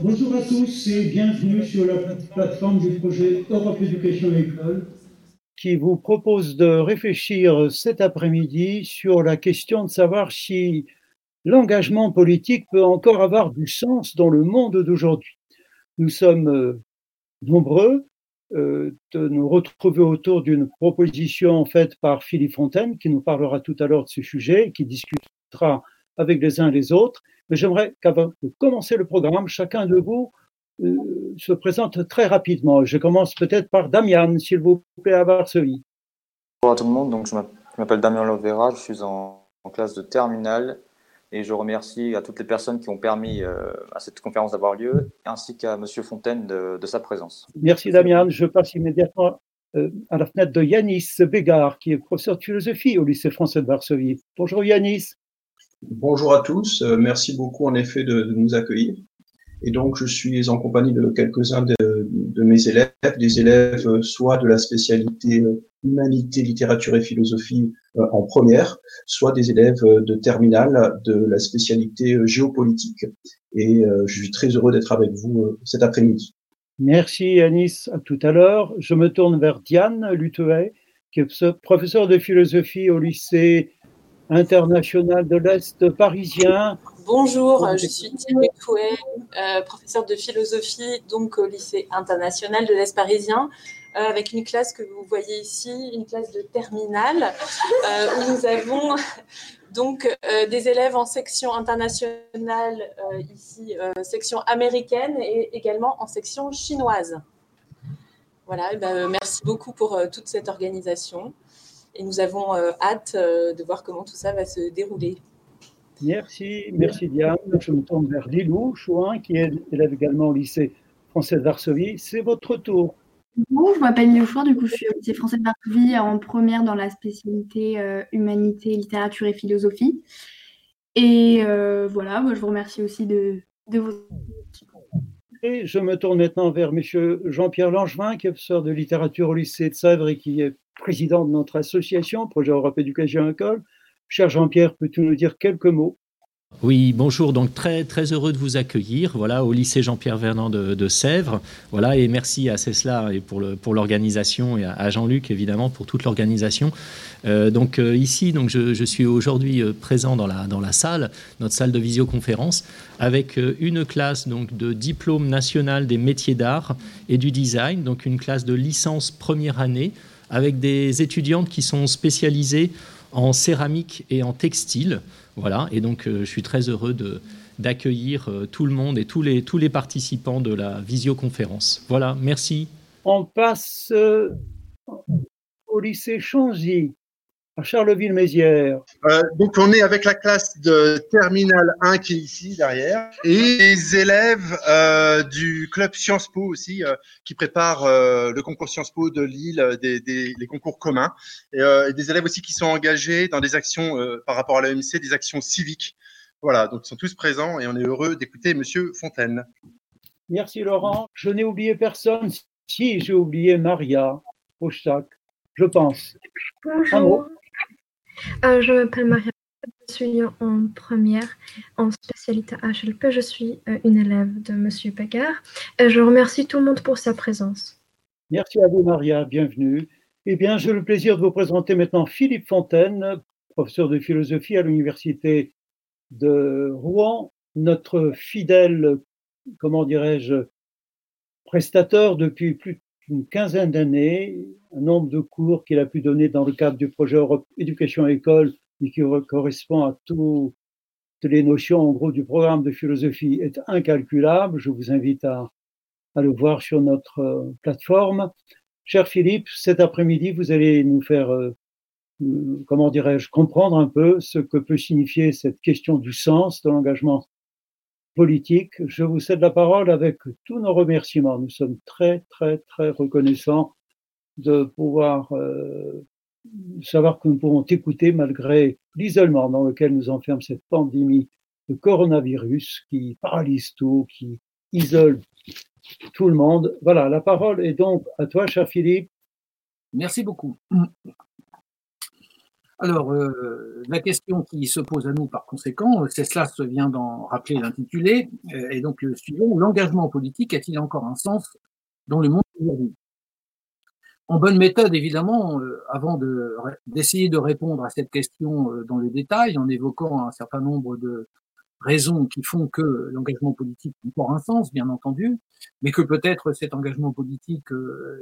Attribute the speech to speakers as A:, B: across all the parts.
A: Bonjour à tous et bienvenue sur la plateforme du projet Europe Éducation École qui vous propose de réfléchir cet après-midi sur la question de savoir si l'engagement politique peut encore avoir du sens dans le monde d'aujourd'hui. Nous sommes euh, nombreux euh, de nous retrouver autour d'une proposition faite par Philippe Fontaine qui nous parlera tout à l'heure de ce sujet, qui discutera avec les uns et les autres. Mais j'aimerais qu'avant de commencer le programme, chacun de vous euh, se présente très rapidement. Je commence peut-être par Damian, s'il vous plaît, à Varsovie.
B: Bonjour à tout le monde, donc je m'appelle Damien Lovera, je suis en, classe de terminale et je remercie à toutes les personnes qui ont permis euh, à cette conférence d'avoir lieu, ainsi qu'à Monsieur Fontaine de, sa présence.
A: Merci Damian. Je passe immédiatement euh, à la fenêtre de Yanis Bégard, qui est professeur de philosophie au lycée français de Varsovie. Bonjour Yanis.
C: Bonjour à tous. merci beaucoup en effet de nous accueillir. Et donc, je suis en compagnie de quelques-uns de, mes élèves, des élèves euh, soit de la spécialité euh, humanité, littérature et philosophie euh, en première, soit des élèves de terminale de la spécialité géopolitique. Et je suis très heureux d'être avec vous cet après-midi.
A: Merci Anis, à tout à l'heure. Je me tourne vers Diane Luteet, qui est professeure de philosophie au lycée international de l'Est parisien.
D: Bonjour, je suis Thierry Fouet, euh, professeur de philosophie donc au lycée international de l'Est parisien, euh, avec une classe que vous voyez ici, une classe de terminale, euh, où nous avons donc des élèves en section internationale, ici section américaine et également en section chinoise. Voilà, ben, merci beaucoup pour toute cette organisation et nous avons hâte de voir comment tout ça va se dérouler.
A: Merci, merci Diane. Je me tourne vers Lilou Chouin, qui est élève également au lycée français de Varsovie. C'est votre tour.
E: Bonjour, je m'appelle Lilou Chouin, du coup je suis au lycée français de Varsovie en première dans la spécialité euh, humanité, littérature et philosophie. Et euh, voilà, moi, je vous remercie aussi de, de vos...
A: Et je me tourne maintenant vers M. Jean-Pierre Langevin, qui est professeur de littérature au lycée de Sèvres et qui est président de notre association, Projet Europe Éducation École. Cher Jean-Pierre, peux-tu nous dire quelques mots?
F: Oui, bonjour. Donc très très heureux de vous accueillir, voilà, au lycée Jean-Pierre Vernant de, Sèvres, voilà, et merci à Cesla et pour le pour l'organisation et à, Jean-Luc évidemment pour toute l'organisation. Euh, donc euh, ici, donc je, suis aujourd'hui euh, présent dans la dans la salle, notre salle de visioconférence, avec une classe donc de diplôme national des métiers d'art et du design, donc une classe de licence première année avec des étudiantes qui sont spécialisées en céramique et en textile. Voilà, et donc euh, je suis très heureux de, d'accueillir euh, tout le monde et tous les, tous les participants de la visioconférence. Voilà, merci.
A: On passe euh, au lycée Chanzy à Charleville-Mézières.
G: Euh, donc on est avec la classe de Terminal 1 qui est ici derrière et les élèves euh, du club Sciences Po aussi euh, qui préparent euh, le concours Sciences Po de Lille, des, des les concours communs et, et, des élèves aussi qui sont engagés dans des actions par rapport à l'AMC, des actions civiques. Voilà, donc ils sont tous présents et on est heureux d'écouter Monsieur Fontaine.
A: Merci Laurent. Je n'ai oublié personne. Si j'ai oublié Maria Pochak, je pense.
H: Bonjour. Euh, je m'appelle Maria, je suis en première en spécialité HLP. Je suis euh, une élève de Monsieur Pagard. Et je remercie tout le monde pour sa présence.
A: Merci à vous, Maria. Bienvenue. Eh bien, j'ai le plaisir de vous présenter maintenant Philippe Fontaine, professeur de philosophie à l'Université de Rouen, notre fidèle, comment dirais-je, prestateur depuis plus une quinzaine d'années, un nombre de cours qu'il a pu donner dans le cadre du projet Europe Éducation École, et qui correspond à toutes les notions, en gros, du programme de philosophie, est incalculable. Je vous invite à, à le voir sur notre euh, plateforme. Cher Philippe, cet après-midi, vous allez nous faire, euh, euh, comment dirais-je, comprendre un peu ce que peut signifier cette question du sens de l'engagement politique. Je vous cède la parole avec tous nos remerciements. Nous sommes très, très, très reconnaissants de pouvoir euh, savoir que nous pouvons écouter malgré l'isolement dans lequel nous enferme cette pandémie de coronavirus qui paralyse tout, qui isole tout le monde. Voilà, la parole est donc à toi, cher Philippe.
I: Merci beaucoup. Alors, euh, la question qui se pose à nous par conséquent, c'est cela se vient d'en rappeler l'intitulé, euh, et donc le suivant, l'engagement politique a-t-il encore un sens dans le monde aujourd'hui? En bonne méthode, évidemment, euh, avant d'essayer de, répondre à cette question dans le détail, en évoquant un certain nombre de raisons qui font que l'engagement politique a encore un sens, bien entendu, mais que peut-être cet engagement politique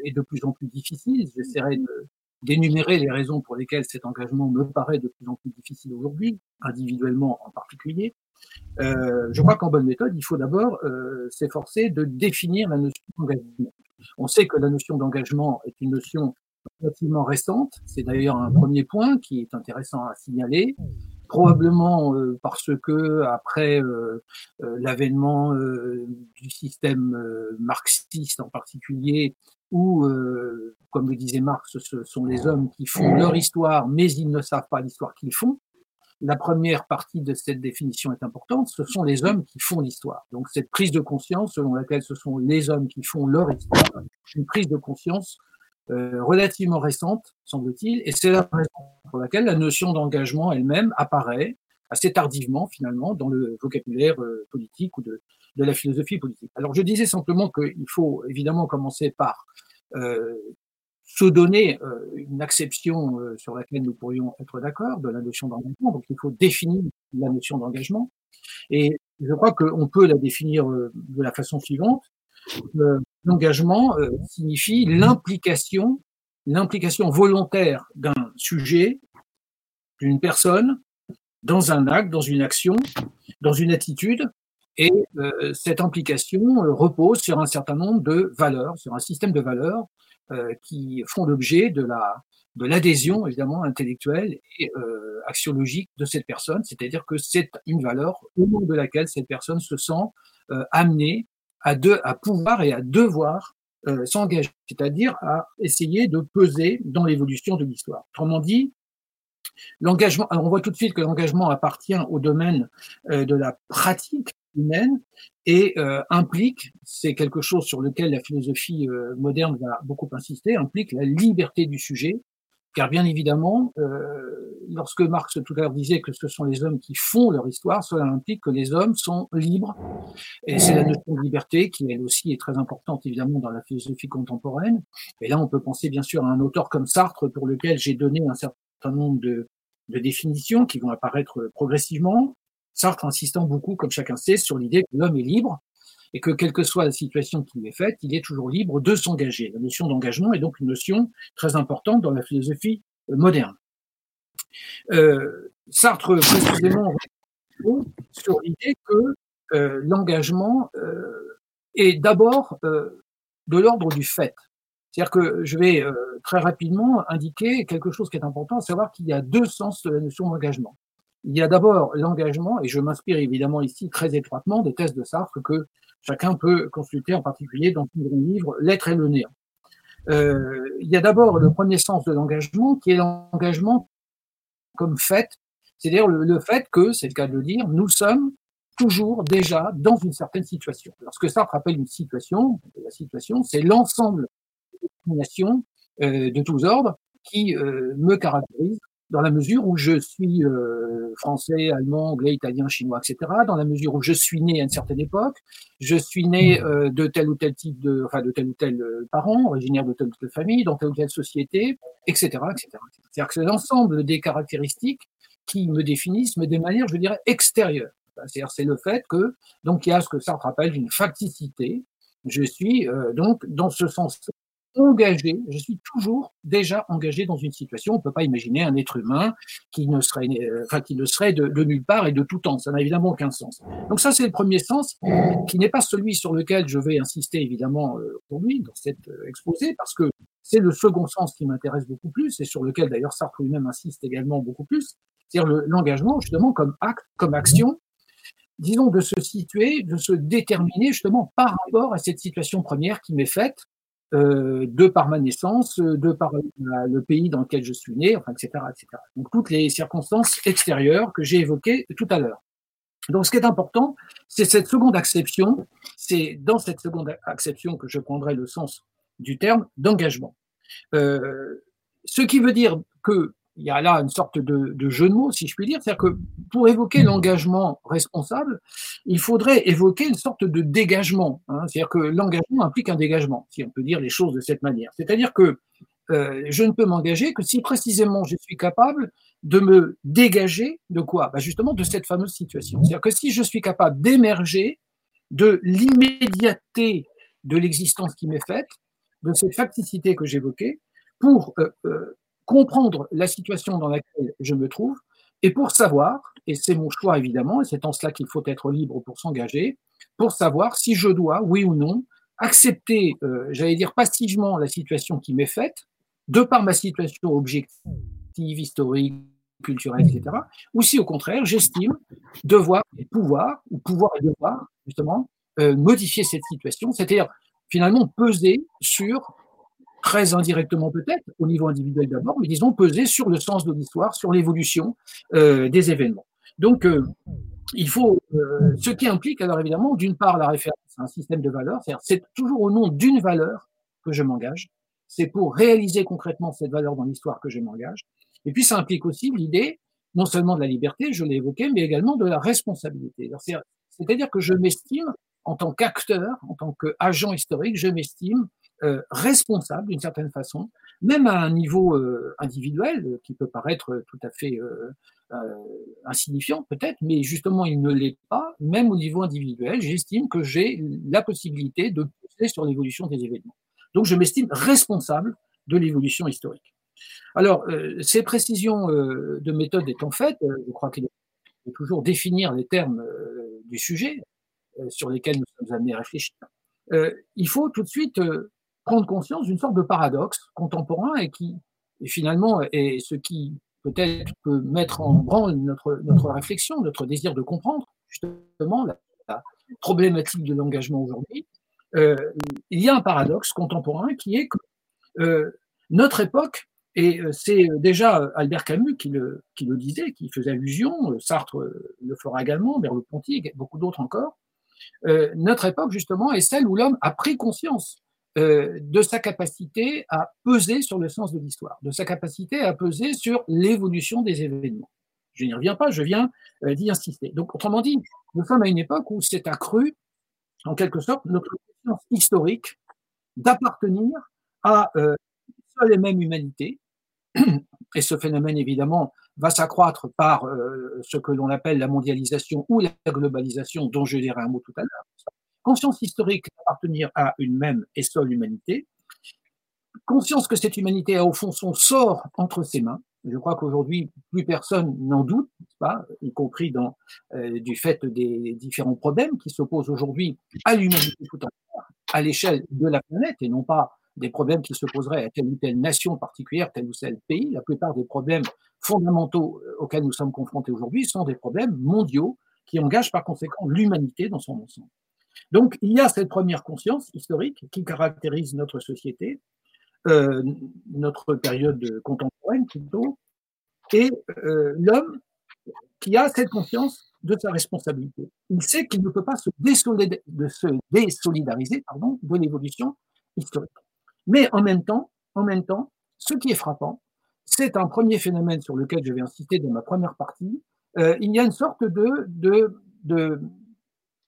I: est de plus en plus difficile. J'essaierai de d'énumérer les raisons pour lesquelles cet engagement me paraît de plus en plus difficile aujourd'hui, individuellement en particulier. Euh, je crois qu'en bonne méthode, il faut d'abord euh, s'efforcer de définir la notion d'engagement. On sait que la notion d'engagement est une notion relativement récente. C'est d'ailleurs un premier point qui est intéressant à signaler. Probablement euh, parce que après euh, euh, l'avènement du système marxiste en particulier, où, comme le disait Marx, ce sont les hommes qui font leur histoire, mais ils ne savent pas l'histoire qu'ils font. La première partie de cette définition est importante, ce sont les hommes qui font l'histoire. Donc cette prise de conscience selon laquelle ce sont les hommes qui font leur histoire, une prise de conscience euh, relativement récente, semble-t-il, et c'est la raison pour laquelle la notion d'engagement elle-même apparaît assez tardivement finalement dans le vocabulaire euh, politique ou de, de, la philosophie politique. Alors je disais simplement qu'il faut évidemment commencer par euh, se donner euh, une acception euh, sur laquelle nous pourrions être d'accord de la notion d'engagement. Donc il faut définir la notion d'engagement. Et je crois qu'on peut la définir de la façon suivante. L'engagement signifie l'implication, l'implication volontaire d'un sujet, d'une personne, dans un acte, dans une action, dans une attitude, et euh, cette implication repose sur un certain nombre de valeurs, sur un système de valeurs euh, qui font l'objet de la de l'adhésion évidemment intellectuelle et euh, axiologique de cette personne, c'est-à-dire que c'est une valeur au nom de laquelle cette personne se sent euh, amenée à, à pouvoir et à devoir euh, s'engager, c'est-à-dire à essayer de peser dans l'évolution de l'histoire. Autrement dit, L'engagement, on voit tout de suite que l'engagement appartient au domaine euh, de la pratique humaine et euh, implique, c'est quelque chose sur lequel la philosophie euh, moderne va beaucoup insister, implique la liberté du sujet, car bien évidemment, lorsque Marx tout à l'heure disait que ce sont les hommes qui font leur histoire, cela implique que les hommes sont libres, et c'est la notion de liberté qui elle aussi est très importante évidemment dans la philosophie contemporaine. Et là, on peut penser bien sûr à un auteur comme Sartre pour lequel j'ai donné un certain nombre de, définitions qui vont apparaître progressivement. Sartre insistant beaucoup, comme chacun sait, sur l'idée que l'homme est libre et que quelle que soit la situation qui lui est faite, il est toujours libre de s'engager. La notion d'engagement est donc une notion très importante dans la philosophie euh, moderne. Euh, Sartre précisément sur l'idée que euh, l'engagement est d'abord de l'ordre du fait. C'est-à-dire que je vais euh, très rapidement indiquer quelque chose qui est important, à savoir qu'il y a deux sens de la notion d'engagement. Il y a d'abord l'engagement, et je m'inspire évidemment ici très étroitement des thèses de Sartre que chacun peut consulter, en particulier dans le livre L'être et le néant. Euh, il y a d'abord le premier sens de l'engagement, qui est l'engagement comme fait, c'est-à-dire le, le, fait que, c'est le cas de le dire, nous sommes toujours déjà dans une certaine situation. Lorsque Sartre appelle une situation, la situation, c'est l'ensemble euh, de tous ordres qui euh, me caractérise dans la mesure où je suis euh, français, allemand, anglais, italien, chinois, etc. Dans la mesure où je suis né à une certaine époque, je suis né euh, de tel ou tel type de, enfin de tel ou tel parent, originaire de telle ou telle famille, dans telle ou telle société, etc., etc. C'est-à-dire que c'est l'ensemble des caractéristiques qui me définissent, mais de manière, je dirais, extérieure. C'est-à-dire c'est le fait que donc il y a ce que ça rappelle une facticité. Je suis euh, donc dans ce sens engagé, je suis toujours déjà engagé dans une situation. On ne peut pas imaginer un être humain qui ne serait, euh, enfin, qui ne serait de, nulle part et de tout temps. Ça n'a évidemment aucun sens. Donc ça, c'est le premier sens, qui n'est pas celui sur lequel je vais insister évidemment euh, aujourd'hui dans cette euh, exposé, parce que c'est le second sens qui m'intéresse beaucoup plus et sur lequel d'ailleurs Sartre lui-même insiste également beaucoup plus, c'est-à-dire l'engagement justement comme acte, comme action, disons de se situer, de se déterminer justement par rapport à cette situation première qui m'est faite euh, de par ma naissance, de par le pays dans lequel je suis né, enfin, etc., etc. Donc toutes les circonstances extérieures que j'ai évoquées tout à l'heure. Donc ce qui est important, c'est cette seconde acception. C'est dans cette seconde acception que je prendrai le sens du terme d'engagement. Euh, ce qui veut dire que il y a là une sorte de, de jeu de mots, si je puis dire. C'est-à-dire que pour évoquer l'engagement responsable, il faudrait évoquer une sorte de dégagement. Hein. C'est-à-dire que l'engagement implique un dégagement, si on peut dire les choses de cette manière. C'est-à-dire que euh, je ne peux m'engager que si précisément je suis capable de me dégager de quoi? Bah Justement de cette fameuse situation. C'est-à-dire que si je suis capable d'émerger de l'immédiateté de l'existence qui m'est faite, de cette facticité que j'évoquais, pour euh, euh, comprendre la situation dans laquelle je me trouve et pour savoir, et c'est mon choix évidemment, et c'est en cela qu'il faut être libre pour s'engager, pour savoir si je dois, oui ou non, accepter, euh, j'allais dire passivement, la situation qui m'est faite, de par ma situation objective, historique, culturelle, etc., ou si au contraire, j'estime devoir et pouvoir, ou pouvoir et devoir, justement, euh, modifier cette situation, c'est-à-dire finalement peser sur très indirectement peut-être, au niveau individuel d'abord, mais disons peser sur le sens de l'histoire, sur l'évolution euh, des événements. Donc, euh, il faut, euh, ce qui implique alors évidemment, d'une part, la référence à un système de valeurs, c'est-à-dire c'est toujours au nom d'une valeur que je m'engage, c'est pour réaliser concrètement cette valeur dans l'histoire que je m'engage, et puis ça implique aussi l'idée, non seulement de la liberté, je l'ai évoqué, mais également de la responsabilité. C'est-à-dire que je m'estime, en tant qu'acteur, en tant qu'agent historique, je m'estime euh, responsable d'une certaine façon, même à un niveau euh, individuel euh, qui peut paraître tout à fait insignifiant peut-être, mais justement il ne l'est pas, même au niveau individuel, j'estime que j'ai la possibilité de pousser sur l'évolution des événements. Donc je m'estime responsable de l'évolution historique. Alors, ces précisions de méthode étant faites, je crois qu'il faut toujours définir les termes du sujet sur lesquels nous sommes amenés à réfléchir. il faut tout de suite prendre conscience d'une sorte de paradoxe contemporain et qui finalement est ce qui peut-être peut mettre en branle notre, notre réflexion, notre désir de comprendre justement la, problématique de l'engagement aujourd'hui. Euh, il y a un paradoxe contemporain qui est que euh, notre époque, et euh, c'est déjà Albert Camus qui le, qui le disait, qui faisait allusion, Sartre le fera également, Merleau-Ponty, beaucoup d'autres encore, notre époque justement est celle où l'homme a pris conscience euh, de sa capacité à peser sur le sens de l'histoire, de sa capacité à peser sur l'évolution des événements. Je n'y reviens pas, je viens euh, d'y insister. Donc, autrement dit, nous sommes à une époque où c'est accru, en quelque sorte, notre conscience historique d'appartenir à euh, seule et même humanité. Et ce phénomène, évidemment, va s'accroître par euh, ce que l'on appelle la mondialisation ou la globalisation, dont je dirai un mot tout à l'heure conscience historique d'appartenir à une même et seule humanité, conscience que cette humanité a au fond son sort entre ses mains. Je crois qu'aujourd'hui, plus personne n'en doute, pas, y compris euh, du fait des différents problèmes qui s'opposent aujourd'hui à l'humanité tout entière, à l'échelle de la planète, et non pas des problèmes qui se poseraient à telle ou telle nation particulière, tel ou tel pays. La plupart des problèmes fondamentaux euh, auxquels nous sommes confrontés aujourd'hui sont des problèmes mondiaux qui engagent par conséquent l'humanité dans son ensemble. Donc, il y a cette première conscience historique qui caractérise notre société, euh, notre période contemporaine plutôt, et euh, l'homme qui a cette conscience de sa responsabilité. Il sait qu'il ne peut pas se, désolidariser pardon, de l'évolution historique. Mais en même temps, en même temps, ce qui est frappant, c'est un premier phénomène sur lequel je vais insister dans ma première partie. Euh, il y a une sorte de, de, de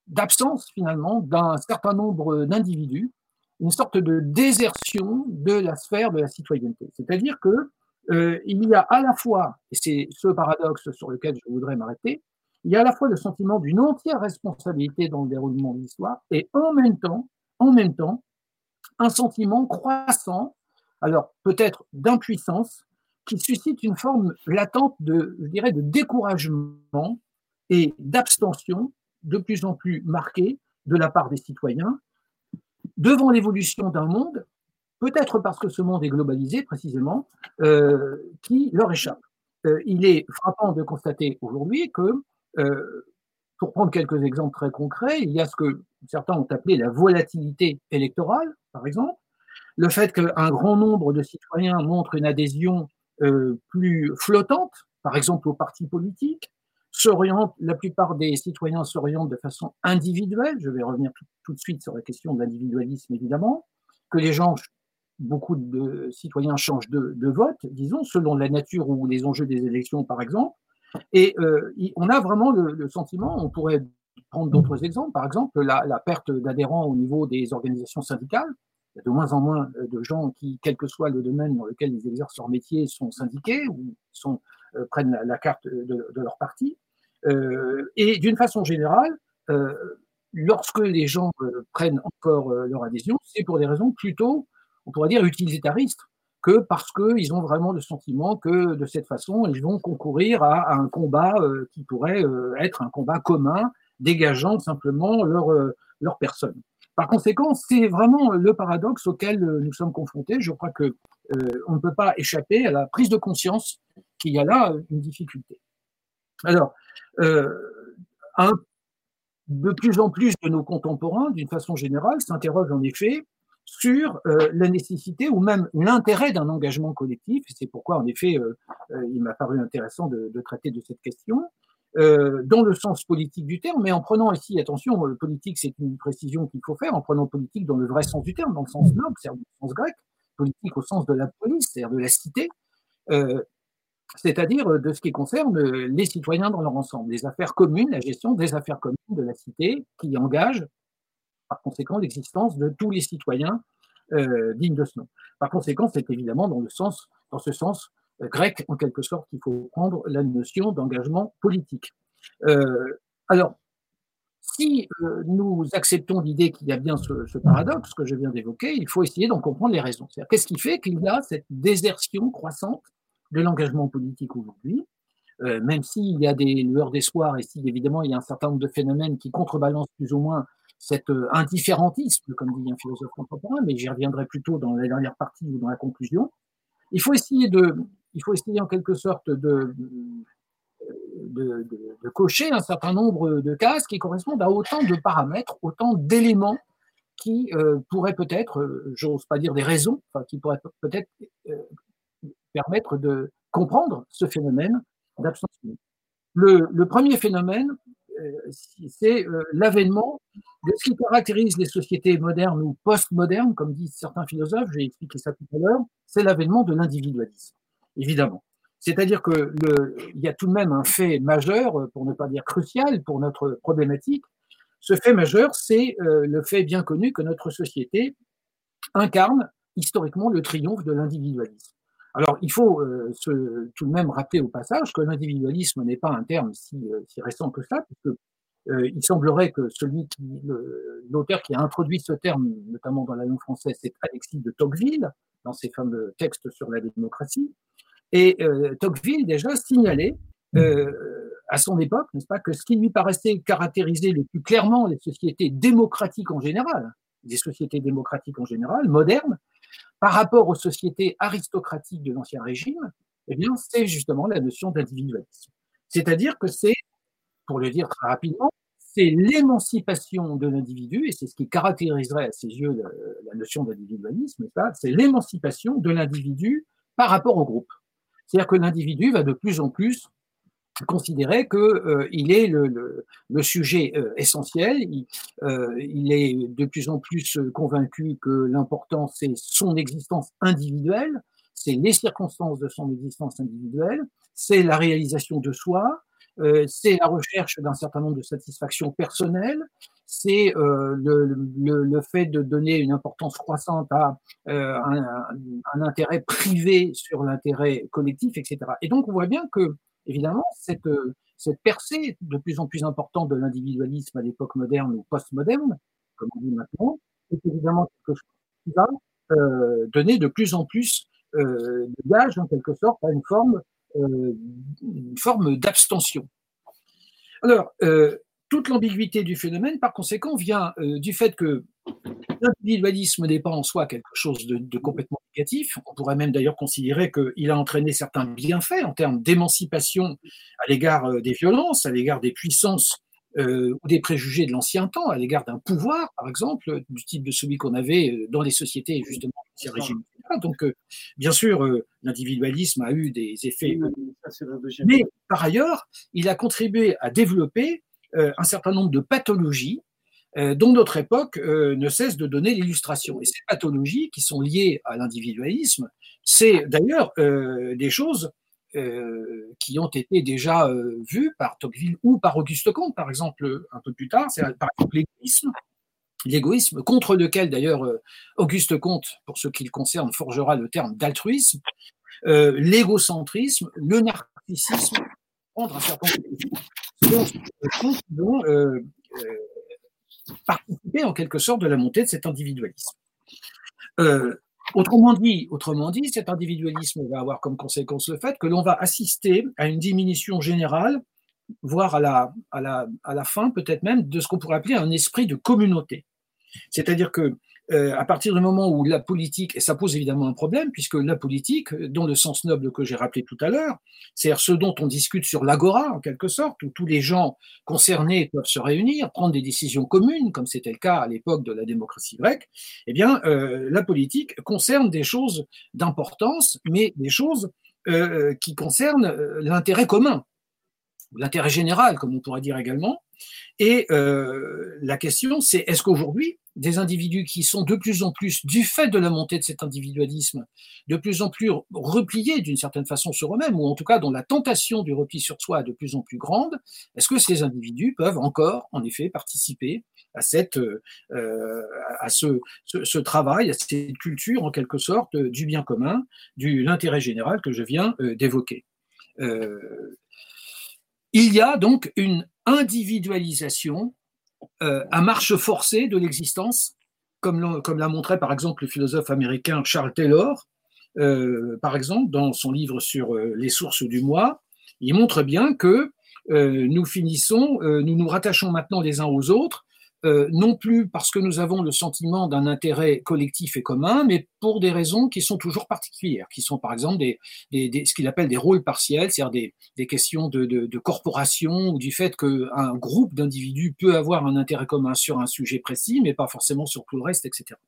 I: d'absence finalement d'un certain nombre d'individus, une sorte de désertion de la sphère de la citoyenneté. C'est-à-dire que euh, il y a à la fois, et c'est ce paradoxe sur lequel je voudrais m'arrêter, il y a à la fois le sentiment d'une entière responsabilité dans le déroulement de l'histoire et en même temps, en même temps, un sentiment croissant, alors peut-être d'impuissance, qui suscite une forme latente de, je dirais, de découragement et d'abstention de plus en plus marquée de la part des citoyens devant l'évolution d'un monde, peut-être parce que ce monde est globalisé précisément, euh, qui leur échappe. Euh, il est frappant de constater aujourd'hui que, euh, pour prendre quelques exemples très concrets, il y a ce que certains ont appelé la volatilité électorale, par exemple, le fait qu'un grand nombre de citoyens montrent une adhésion plus flottante, par exemple aux partis politiques, s'orientent, la plupart des citoyens s'orientent de façon individuelle, je vais revenir tout, de suite sur la question de l'individualisme évidemment, que les gens beaucoup de citoyens changent de, vote, disons, selon la nature ou les enjeux des élections, par exemple. Et on a vraiment le, sentiment, on pourrait prendre d'autres exemples, par exemple la, la perte d'adhérents au niveau des organisations syndicales. Il y a de moins en moins de gens qui, quel que soit le domaine dans lequel ils exercent leur métier, sont syndiqués ou sont, prennent la, carte de, leur parti. et d'une façon générale, lorsque les gens euh, prennent encore euh, leur adhésion, c'est pour des raisons plutôt, on pourrait dire, utilitaristes, que parce qu'ils ont vraiment le sentiment que de cette façon, ils vont concourir à, un combat euh, qui pourrait être un combat commun, dégageant simplement leur, leur personne. Par conséquent, c'est vraiment le paradoxe auquel nous sommes confrontés. Je crois que on ne peut pas échapper à la prise de conscience qu'il y a là une difficulté. Alors, un de plus en plus de nos contemporains, d'une façon générale, s'interrogent en effet sur euh, la nécessité ou même l'intérêt d'un engagement collectif. C'est pourquoi, en effet, euh, euh, il m'a paru intéressant de, traiter de cette question, dans le sens politique du terme, mais en prenant ici, attention, politique, c'est une précision qu'il faut faire, en prenant politique dans le vrai sens du terme, dans le sens noble, c'est-à-dire le sens grec, politique au sens de la police, c'est-à-dire de la cité, c'est-à-dire euh, de ce qui concerne euh, les citoyens dans leur ensemble, les affaires communes, la gestion des affaires communes de la cité, qui engage par conséquent l'existence de tous les citoyens euh, dignes de ce nom. Par conséquent, c'est évidemment dans, le sens, dans ce sens grec, en quelque sorte, qu'il faut prendre la notion d'engagement politique. alors, si nous acceptons l'idée qu'il y a bien ce, ce, paradoxe que je viens d'évoquer, il faut essayer d'en comprendre les raisons. Qu'est-ce qui fait qu'il y a cette désertion croissante de l'engagement politique aujourd'hui, euh, même s'il y a des lueurs d'espoir et si évidemment il y a un certain nombre de phénomènes qui contrebalancent plus ou moins cet euh, indifférentisme, comme dit un philosophe contemporain, mais j'y reviendrai plutôt dans la dernière partie ou dans la conclusion. Il faut essayer de, il faut essayer en quelque sorte de, de, cocher un certain nombre de cases qui correspondent à autant de paramètres, autant d'éléments qui euh, pourraient peut-être, euh, j'ose pas dire des raisons, enfin, qui pourraient peut-être permettre de comprendre ce phénomène d'abstention. Le, premier phénomène, euh, c'est euh, l'avènement de ce qui caractérise les sociétés modernes ou post-modernes, comme disent certains philosophes, j'ai expliqué ça tout à l'heure, c'est l'avènement de l'individualisme, évidemment. C'est-à-dire qu'il y a tout de même un fait majeur, pour ne pas dire crucial, pour notre problématique. Ce fait majeur, c'est euh, le fait bien connu que notre société incarne historiquement le triomphe de l'individualisme. Alors, il faut euh, tout de même rappeler au passage que l'individualisme n'est pas un terme si, euh, récent que ça, puisque euh, il semblerait que celui qui, l'auteur qui a introduit ce terme, notamment dans la langue française, c'est Alexis de Tocqueville, dans ses fameux textes sur la démocratie. Et Tocqueville déjà signalait à son époque, n'est-ce pas, que ce qui lui paraissait caractériser le plus clairement les sociétés démocratiques en général, des sociétés démocratiques en général, modernes, par rapport aux sociétés aristocratiques de l'Ancien Régime, eh bien, c'est justement la notion d'individualisme. C'est-à-dire que c'est, pour le dire très rapidement, c'est l'émancipation de l'individu, et c'est ce qui caractériserait à ses yeux la, notion d'individualisme, c'est l'émancipation de l'individu par rapport au groupe. C'est-à-dire que l'individu va de plus en plus considérer qu'il euh, est le, sujet euh, essentiel. Il, euh, il, est de plus en plus convaincu que l'important, c'est son existence individuelle, c'est les circonstances de son existence individuelle, c'est la réalisation de soi, c'est la recherche d'un certain nombre de satisfactions personnelles, c'est le, fait de donner une importance croissante à un, intérêt privé sur l'intérêt collectif, etc. Et donc on voit bien que évidemment, cette, euh, cette percée de plus en plus importante de l'individualisme à l'époque moderne ou post-moderne, comme on dit maintenant, est évidemment quelque chose qui va euh, donner de plus en plus euh, de gage, en quelque sorte, à une forme, une forme d'abstention. Alors, toute l'ambiguïté du phénomène, par conséquent, vient euh, du fait que l'individualisme n'est pas en soi quelque chose de, complètement négatif. On pourrait même d'ailleurs considérer qu'il a entraîné certains bienfaits en termes d'émancipation à l'égard euh, des violences, à l'égard des puissances euh, ou des préjugés de l'ancien temps, à l'égard d'un pouvoir, par exemple, du type de celui qu'on avait dans les sociétés, justement, ces régimes. Donc, bien sûr, l'individualisme a eu des effets. Mais par ailleurs, il a contribué à développer un certain nombre de pathologies dont notre époque ne cesse de donner l'illustration. Et ces pathologies qui sont liées à l'individualisme, c'est d'ailleurs des choses qui ont été déjà vues par Tocqueville ou par Auguste Comte, par exemple, un peu plus tard, c'est par exemple l'égoïsme, l'égoïsme, contre lequel d'ailleurs Auguste Comte, pour ce qui le concerne, forgera le terme d'altruisme, l'égocentrisme, le narcissisme, prendre un certain nombre de vont participer en quelque sorte de la montée de cet individualisme. Autrement dit, autrement dit, cet individualisme va avoir comme conséquence le fait que l'on va assister à une diminution générale, voire à la, à la, à la fin peut-être même, de ce qu'on pourrait appeler un esprit de communauté. C'est-à-dire que euh, à partir du moment où la politique, et ça pose évidemment un problème, puisque la politique, dans le sens noble que j'ai rappelé tout à l'heure, c'est-à-dire ce dont on discute sur l'agora, en quelque sorte, où tous les gens concernés peuvent se réunir, prendre des décisions communes, comme c'était le cas à l'époque de la démocratie grecque, eh bien, euh, la politique concerne des choses d'importance, mais des choses euh, qui concernent l'intérêt commun, l'intérêt général, comme on pourrait dire également. Et la question, c'est est-ce qu'aujourd'hui, des individus qui sont de plus en plus, du fait de la montée de cet individualisme, de plus en plus repliés d'une certaine façon sur eux-mêmes, ou en tout cas dont la tentation du repli sur soi est de plus en plus grande, est-ce que ces individus peuvent encore, en effet, participer à, cette, euh, à ce, travail, à cette culture, en quelque sorte, du bien commun, de l'intérêt général que je viens euh, d'évoquer euh, Il y a donc une individualisation euh, à marche forcée de l'existence, comme, l'a montré par exemple le philosophe américain Charles Taylor, euh, par exemple, dans son livre sur euh, les sources du moi, il montre bien que nous finissons, nous nous rattachons maintenant les uns aux autres euh, non plus parce que nous avons le sentiment d'un intérêt collectif et commun, mais pour des raisons qui sont toujours particulières, qui sont par exemple des, ce qu'il appelle des rôles partiels, c'est-à-dire des, questions de, de, corporation ou du fait qu'un groupe d'individus peut avoir un intérêt commun sur un sujet précis, mais pas forcément sur tout le reste, etc.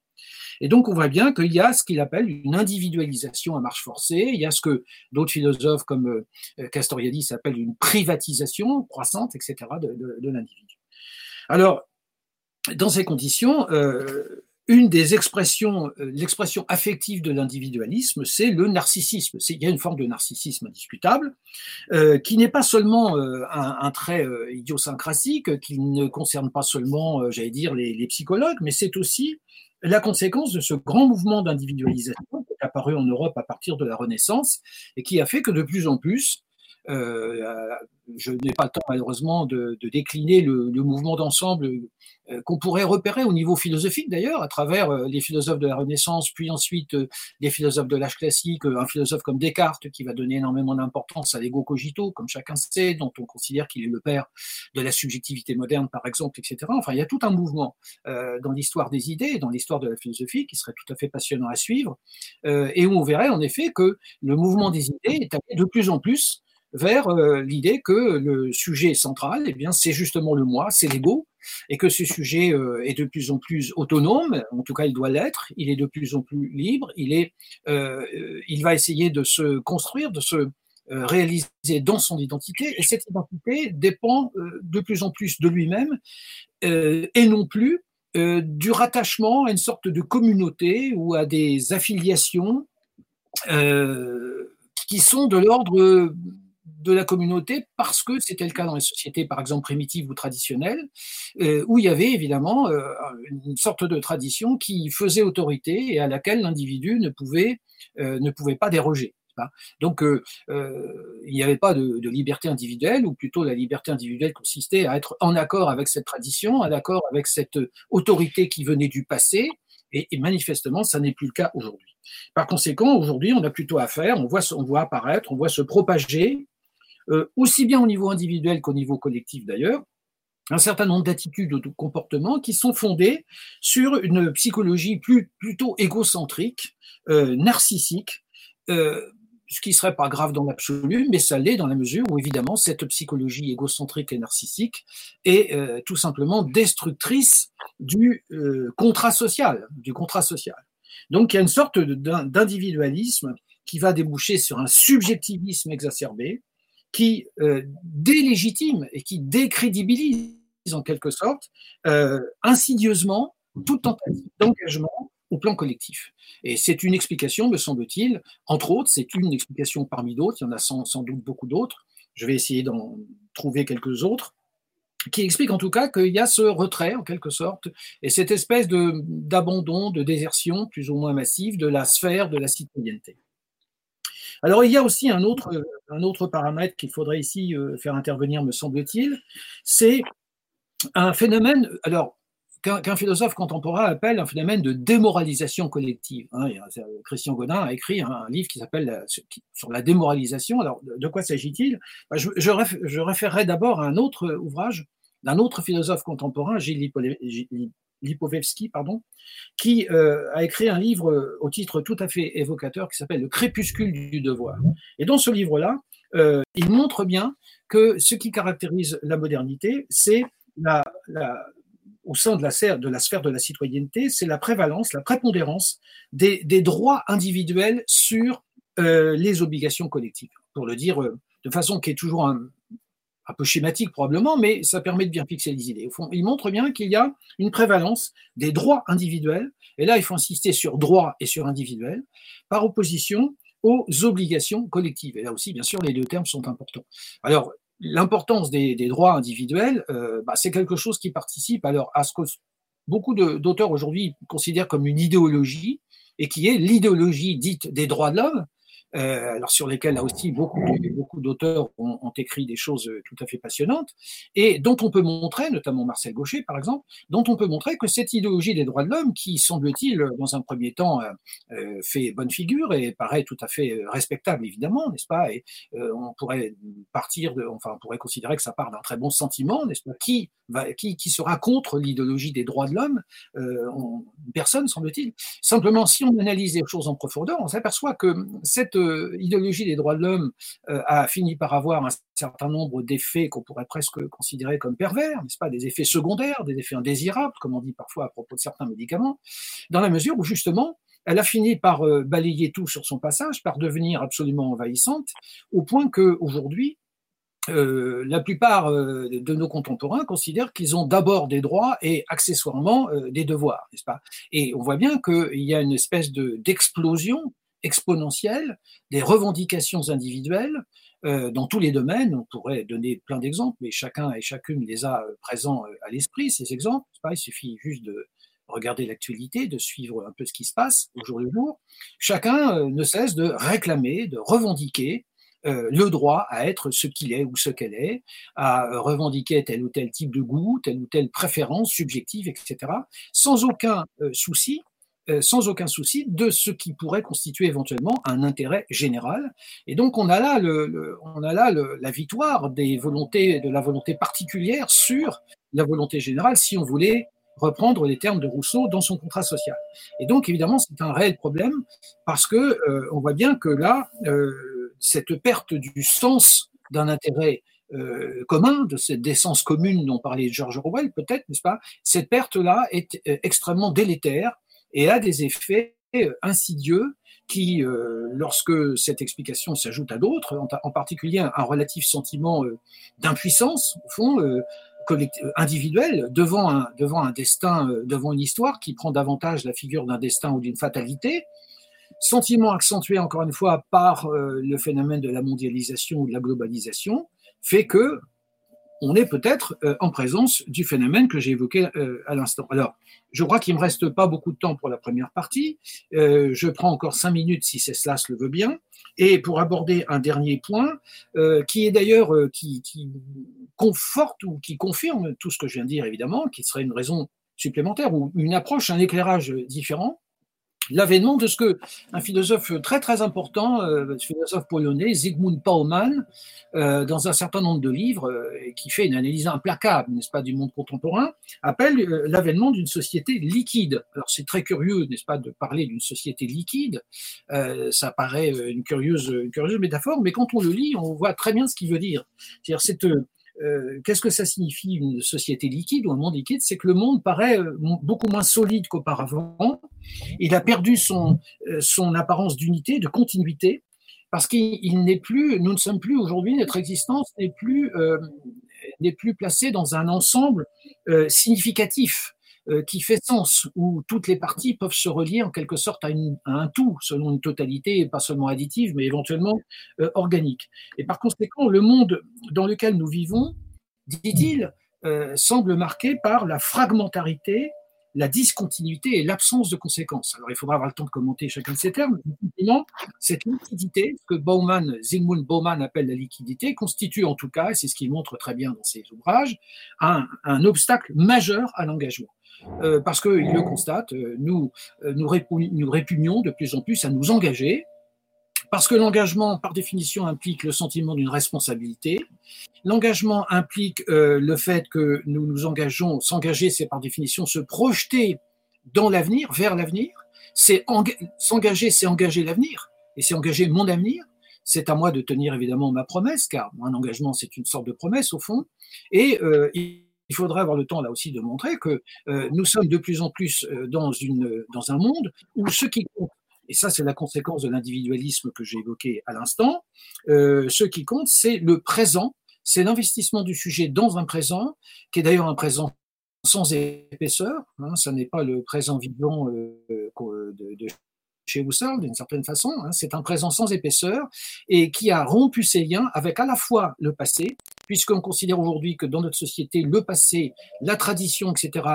I: Et donc on voit bien qu'il y a ce qu'il appelle une individualisation à marche forcée, il y a ce que d'autres philosophes comme euh, Castoriadis appellent une privatisation croissante, etc., de, de l'individu. Alors, dans ces conditions, euh, une des expressions, euh, l'expression affective de l'individualisme, c'est le narcissisme. Il y a une forme de narcissisme indiscutable, euh, qui n'est pas seulement un, trait idiosyncratique, qui ne concerne pas seulement, j'allais dire, les, psychologues, mais c'est aussi la conséquence de ce grand mouvement d'individualisation qui est apparu en Europe à partir de la Renaissance et qui a fait que de plus en plus, je n'ai pas le temps malheureusement de, décliner le, mouvement d'ensemble euh, qu'on pourrait repérer au niveau philosophique d'ailleurs, à travers euh, les philosophes de la Renaissance, puis ensuite euh, les philosophes de l'âge classique, un philosophe comme Descartes qui va donner énormément d'importance à l'ego cogito, comme chacun sait, dont on considère qu'il est le père de la subjectivité moderne par exemple, etc. Enfin, il y a tout un mouvement dans l'histoire des idées, dans l'histoire de la philosophie qui serait tout à fait passionnant à suivre, et où on verrait en effet que le mouvement des idées est allé de plus en plus vers euh, l'idée que le sujet central, eh bien, c'est justement le moi, c'est l'ego, et que ce sujet euh, est de plus en plus autonome, en tout cas il doit l'être, il est de plus en plus libre, il, est, euh, il va essayer de se construire, de se réaliser dans son identité, et cette identité dépend de plus en plus de lui-même, et non plus du rattachement à une sorte de communauté ou à des affiliations qui sont de l'ordre de la communauté parce que c'était le cas dans les sociétés, par exemple, primitives ou traditionnelles, euh, où il y avait évidemment euh, une sorte de tradition qui faisait autorité et à laquelle l'individu ne pouvait, euh, ne pouvait pas déroger. Donc, il n'y avait pas de, liberté individuelle, ou plutôt la liberté individuelle consistait à être en accord avec cette tradition, en accord avec cette autorité qui venait du passé, et, et manifestement, ça n'est plus le cas aujourd'hui. Par conséquent, aujourd'hui, on a plutôt affaire, on voit, on voit apparaître, on voit se propager euh, aussi bien au niveau individuel qu'au niveau collectif d'ailleurs, un certain nombre d'attitudes ou de comportements qui sont fondés sur une psychologie plutôt égocentrique, euh, narcissique, euh, ce qui serait pas grave dans l'absolu, mais ça l'est dans la mesure où évidemment cette psychologie égocentrique et narcissique est tout simplement destructrice du contrat social, du contrat social. Donc il y a une sorte d'individualisme qui va déboucher sur un subjectivisme exacerbé, qui euh, délégitime et qui décrédibilise en quelque sorte euh, insidieusement toute tentative d'engagement au plan collectif. Et c'est une explication, me semble-t-il, entre autres, c'est une explication parmi d'autres, il y en a sans, doute beaucoup d'autres, je vais essayer d'en trouver quelques autres, qui explique en tout cas qu'il y a ce retrait, en quelque sorte, et cette espèce d'abandon, de, désertion plus ou moins massive de la sphère de la citoyenneté. Alors il y a aussi un autre, autre paramètre qu'il faudrait ici euh, faire intervenir, me semble-t-il, c'est un phénomène, alors qu'un philosophe contemporain appelle un phénomène de démoralisation collective. Hein. Christian Godin a écrit un, livre qui s'appelle sur la démoralisation. Alors, de, quoi s'agit-il? Bah, je, je, référerai d'abord à un autre ouvrage d'un autre philosophe contemporain, Gilles Lipovetsky, pardon, qui euh, a écrit un livre euh, au titre tout à fait évocateur qui s'appelle Le crépuscule du devoir. Et dans ce livre-là, euh, il montre bien que ce qui caractérise la modernité, c'est au sein de la, sphère, de la citoyenneté, c'est la prévalence, la prépondérance des, droits individuels sur les obligations collectives. Pour le dire de façon qui est toujours un, un, peu schématique probablement, mais ça permet de bien fixer les idées. Au fond, il montre bien qu'il y a une prévalence des droits individuels, et là il faut insister sur droit et sur individuel, par opposition aux obligations collectives. Et là aussi, bien sûr, les deux termes sont importants. Alors, l'importance des, droits individuels, euh, bah, c'est quelque chose qui participe alors à ce que beaucoup d'auteurs aujourd'hui considèrent comme une idéologie, et qui est l'idéologie dite des droits de l'homme, euh, alors sur lesquels là aussi beaucoup, beaucoup d'auteurs ont, écrit des choses euh, tout à fait passionnantes, et dont on peut montrer, notamment Marcel Gaucher par exemple, dont on peut montrer que cette idéologie des droits de l'homme, qui semble-t-il dans un premier temps euh, euh, fait bonne figure et paraît tout à fait respectable évidemment, n'est-ce pas, et euh, on pourrait partir de, enfin on pourrait considérer que ça part d'un très bon sentiment, n'est-ce pas, qui, qui, qui sera contre l'idéologie des droits de l'homme? Personne semble-t-il. Simplement, si on analyse les choses en profondeur, on s'aperçoit que cette idéologie des droits de l'homme euh, a fini par avoir un certain nombre d'effets qu'on pourrait presque considérer comme pervers, n'est-ce pas, des effets secondaires, des effets indésirables, comme on dit parfois à propos de certains médicaments, dans la mesure où justement elle a fini par euh, balayer tout sur son passage, par devenir absolument envahissante, au point que aujourd'hui, euh, la plupart de nos contemporains considèrent qu'ils ont d'abord des droits et accessoirement des devoirs, n'est-ce pas? Et on voit bien qu'il y a une espèce de d'explosion exponentielle des revendications individuelles euh, dans tous les domaines. On pourrait donner plein d'exemples, mais chacun et chacune les a euh, présents euh, à l'esprit, ces exemples. Pas, il suffit juste de regarder l'actualité, de suivre un peu ce qui se passe au jour le jour. Chacun ne cesse de réclamer, de revendiquer le droit à être ce qu'il est ou ce qu'elle est, à revendiquer tel ou tel type de goût, telle ou telle préférence subjective, etc., sans aucun souci euh, sans aucun souci de ce qui pourrait constituer éventuellement un intérêt général. Et donc on a là, on a là la victoire des volontés, de la volonté particulière sur la volonté générale, si on voulait reprendre les termes de Rousseau dans son contrat social. Et donc évidemment c'est un réel problème parce que euh, on voit bien que là euh, cette perte du sens d'un intérêt commun, de cette décence commune dont parlait George Orwell, peut-être, n'est-ce pas? Cette perte-là est extrêmement délétère et a des effets euh, insidieux qui, euh, lorsque cette explication s'ajoute à d'autres, en, particulier un, relatif sentiment euh, d'impuissance, au fond, individuel, devant devant un destin, devant une histoire qui prend davantage la figure d'un destin ou d'une fatalité, sentiment accentué encore une fois par le phénomène de la mondialisation ou de la globalisation, fait que on est peut-être euh, en présence du phénomène que j'ai évoqué euh, à l'instant. Alors, je crois qu'il me reste pas beaucoup de temps pour la première partie. Euh, je prends encore cinq minutes si c'est cela se le veut bien. Et pour aborder un dernier point, qui est d'ailleurs qui, qui, conforte ou qui confirme tout ce que je viens de dire évidemment, qui serait une raison supplémentaire ou une approche, un éclairage différent, l'avènement de ce que un philosophe très très important, euh, philosophe polonais, Zygmunt Paulman, euh, dans un certain nombre de livres, euh, qui fait une analyse implacable, n'est-ce pas, du monde contemporain, appelle euh, l'avènement d'une société liquide. Alors c'est très curieux, n'est-ce pas, de parler d'une société liquide. Euh, ça paraît une curieuse, une curieuse métaphore, mais quand on le lit, on voit très bien ce qu'il veut dire. C'est-à-dire cette euh, qu'est-ce que ça signifie une société liquide ou un monde liquide? C'est que le monde paraît euh, beaucoup moins solide qu'auparavant. Il a perdu son, euh, son apparence d'unité, de continuité, parce qu'il n'est plus, nous ne sommes plus aujourd'hui, notre existence n'est plus, plus placé dans un ensemble significatif qui fait sens, où toutes les parties peuvent se relier en quelque sorte à, un tout, selon une totalité, pas seulement additive, mais éventuellement organique. Et par conséquent, le monde dans lequel nous vivons, dit-il, semble marqué par la fragmentarité la discontinuité et l'absence de conséquences. Alors, il faudra avoir le temps de commenter chacun de ces termes. cette liquidité, ce que Bauman, Zygmunt Bauman appelle la liquidité, constitue en tout cas, et c'est ce qu'il montre très bien dans ses ouvrages, un, obstacle majeur à l'engagement. Euh, parce qu'il le constate, euh, nous, euh, nous, répugnons de plus en plus à nous engager, parce que l'engagement, par définition, implique le sentiment d'une responsabilité. L'engagement implique le fait que nous nous engageons. S'engager, c'est par définition se projeter dans l'avenir, vers l'avenir. C'est s'engager, c'est engager l'avenir, et c'est engager mon avenir. C'est à moi de tenir évidemment ma promesse, car un engagement, c'est une sorte de promesse au fond. Et faudrait avoir le temps là aussi de montrer que euh, nous sommes de plus en plus dans, une, dans un monde où ce qui compte et ça c'est la conséquence de l'individualisme que j'ai évoqué à l'instant, euh, ce qui compte, c'est le présent, c'est l'investissement du sujet dans un présent, qui est d'ailleurs un présent sans épaisseur, hein, ça n'est pas le présent vivant euh, de, de chez Husserl d'une certaine façon. Hein, c'est un présent sans épaisseur et qui a rompu ses liens avec à la fois le passé, puisqu'on considère aujourd'hui que dans notre société, le passé, la tradition, etc.,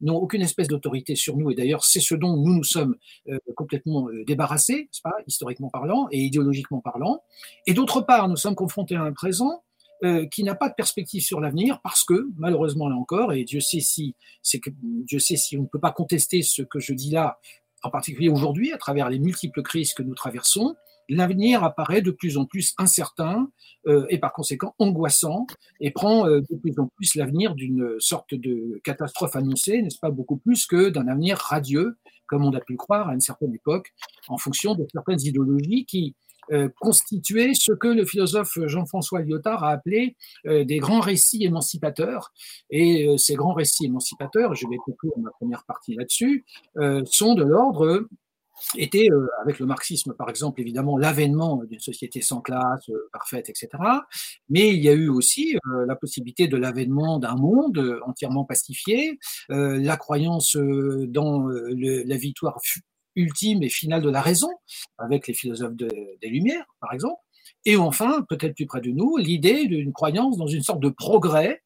I: n'ont aucune espèce d'autorité sur nous. Et d'ailleurs, c'est ce dont nous nous sommes euh, complètement euh, débarrassés, pas, historiquement parlant et idéologiquement parlant. Et d'autre part, nous sommes confrontés à un présent euh, qui n'a pas de perspective sur l'avenir parce que malheureusement là encore et Dieu sait si c'est que Dieu sait si on ne peut pas contester ce que je dis là en particulier aujourd'hui, à travers les multiples crises que nous traversons, l'avenir apparaît de plus en plus incertain euh, et par conséquent angoissant et prend euh, de plus en plus l'avenir d'une sorte de catastrophe annoncée, n'est-ce pas, beaucoup plus que d'un avenir radieux, comme on a pu le croire à une certaine époque, en fonction de certaines idéologies qui constituer ce que le philosophe Jean-François Lyotard a appelé euh, des grands récits émancipateurs. Et euh, ces grands récits émancipateurs, je vais conclure ma première partie là-dessus, sont de l'ordre était, avec le marxisme par exemple, évidemment, l'avènement d'une société sans classe, parfaite, etc. Mais il y a eu aussi la possibilité de l'avènement d'un monde entièrement pacifié, la croyance dans la victoire ultime et finale de la raison, avec les philosophes des Lumières, par exemple. Et enfin, peut-être plus près de nous, l'idée d'une croyance dans une sorte de progrès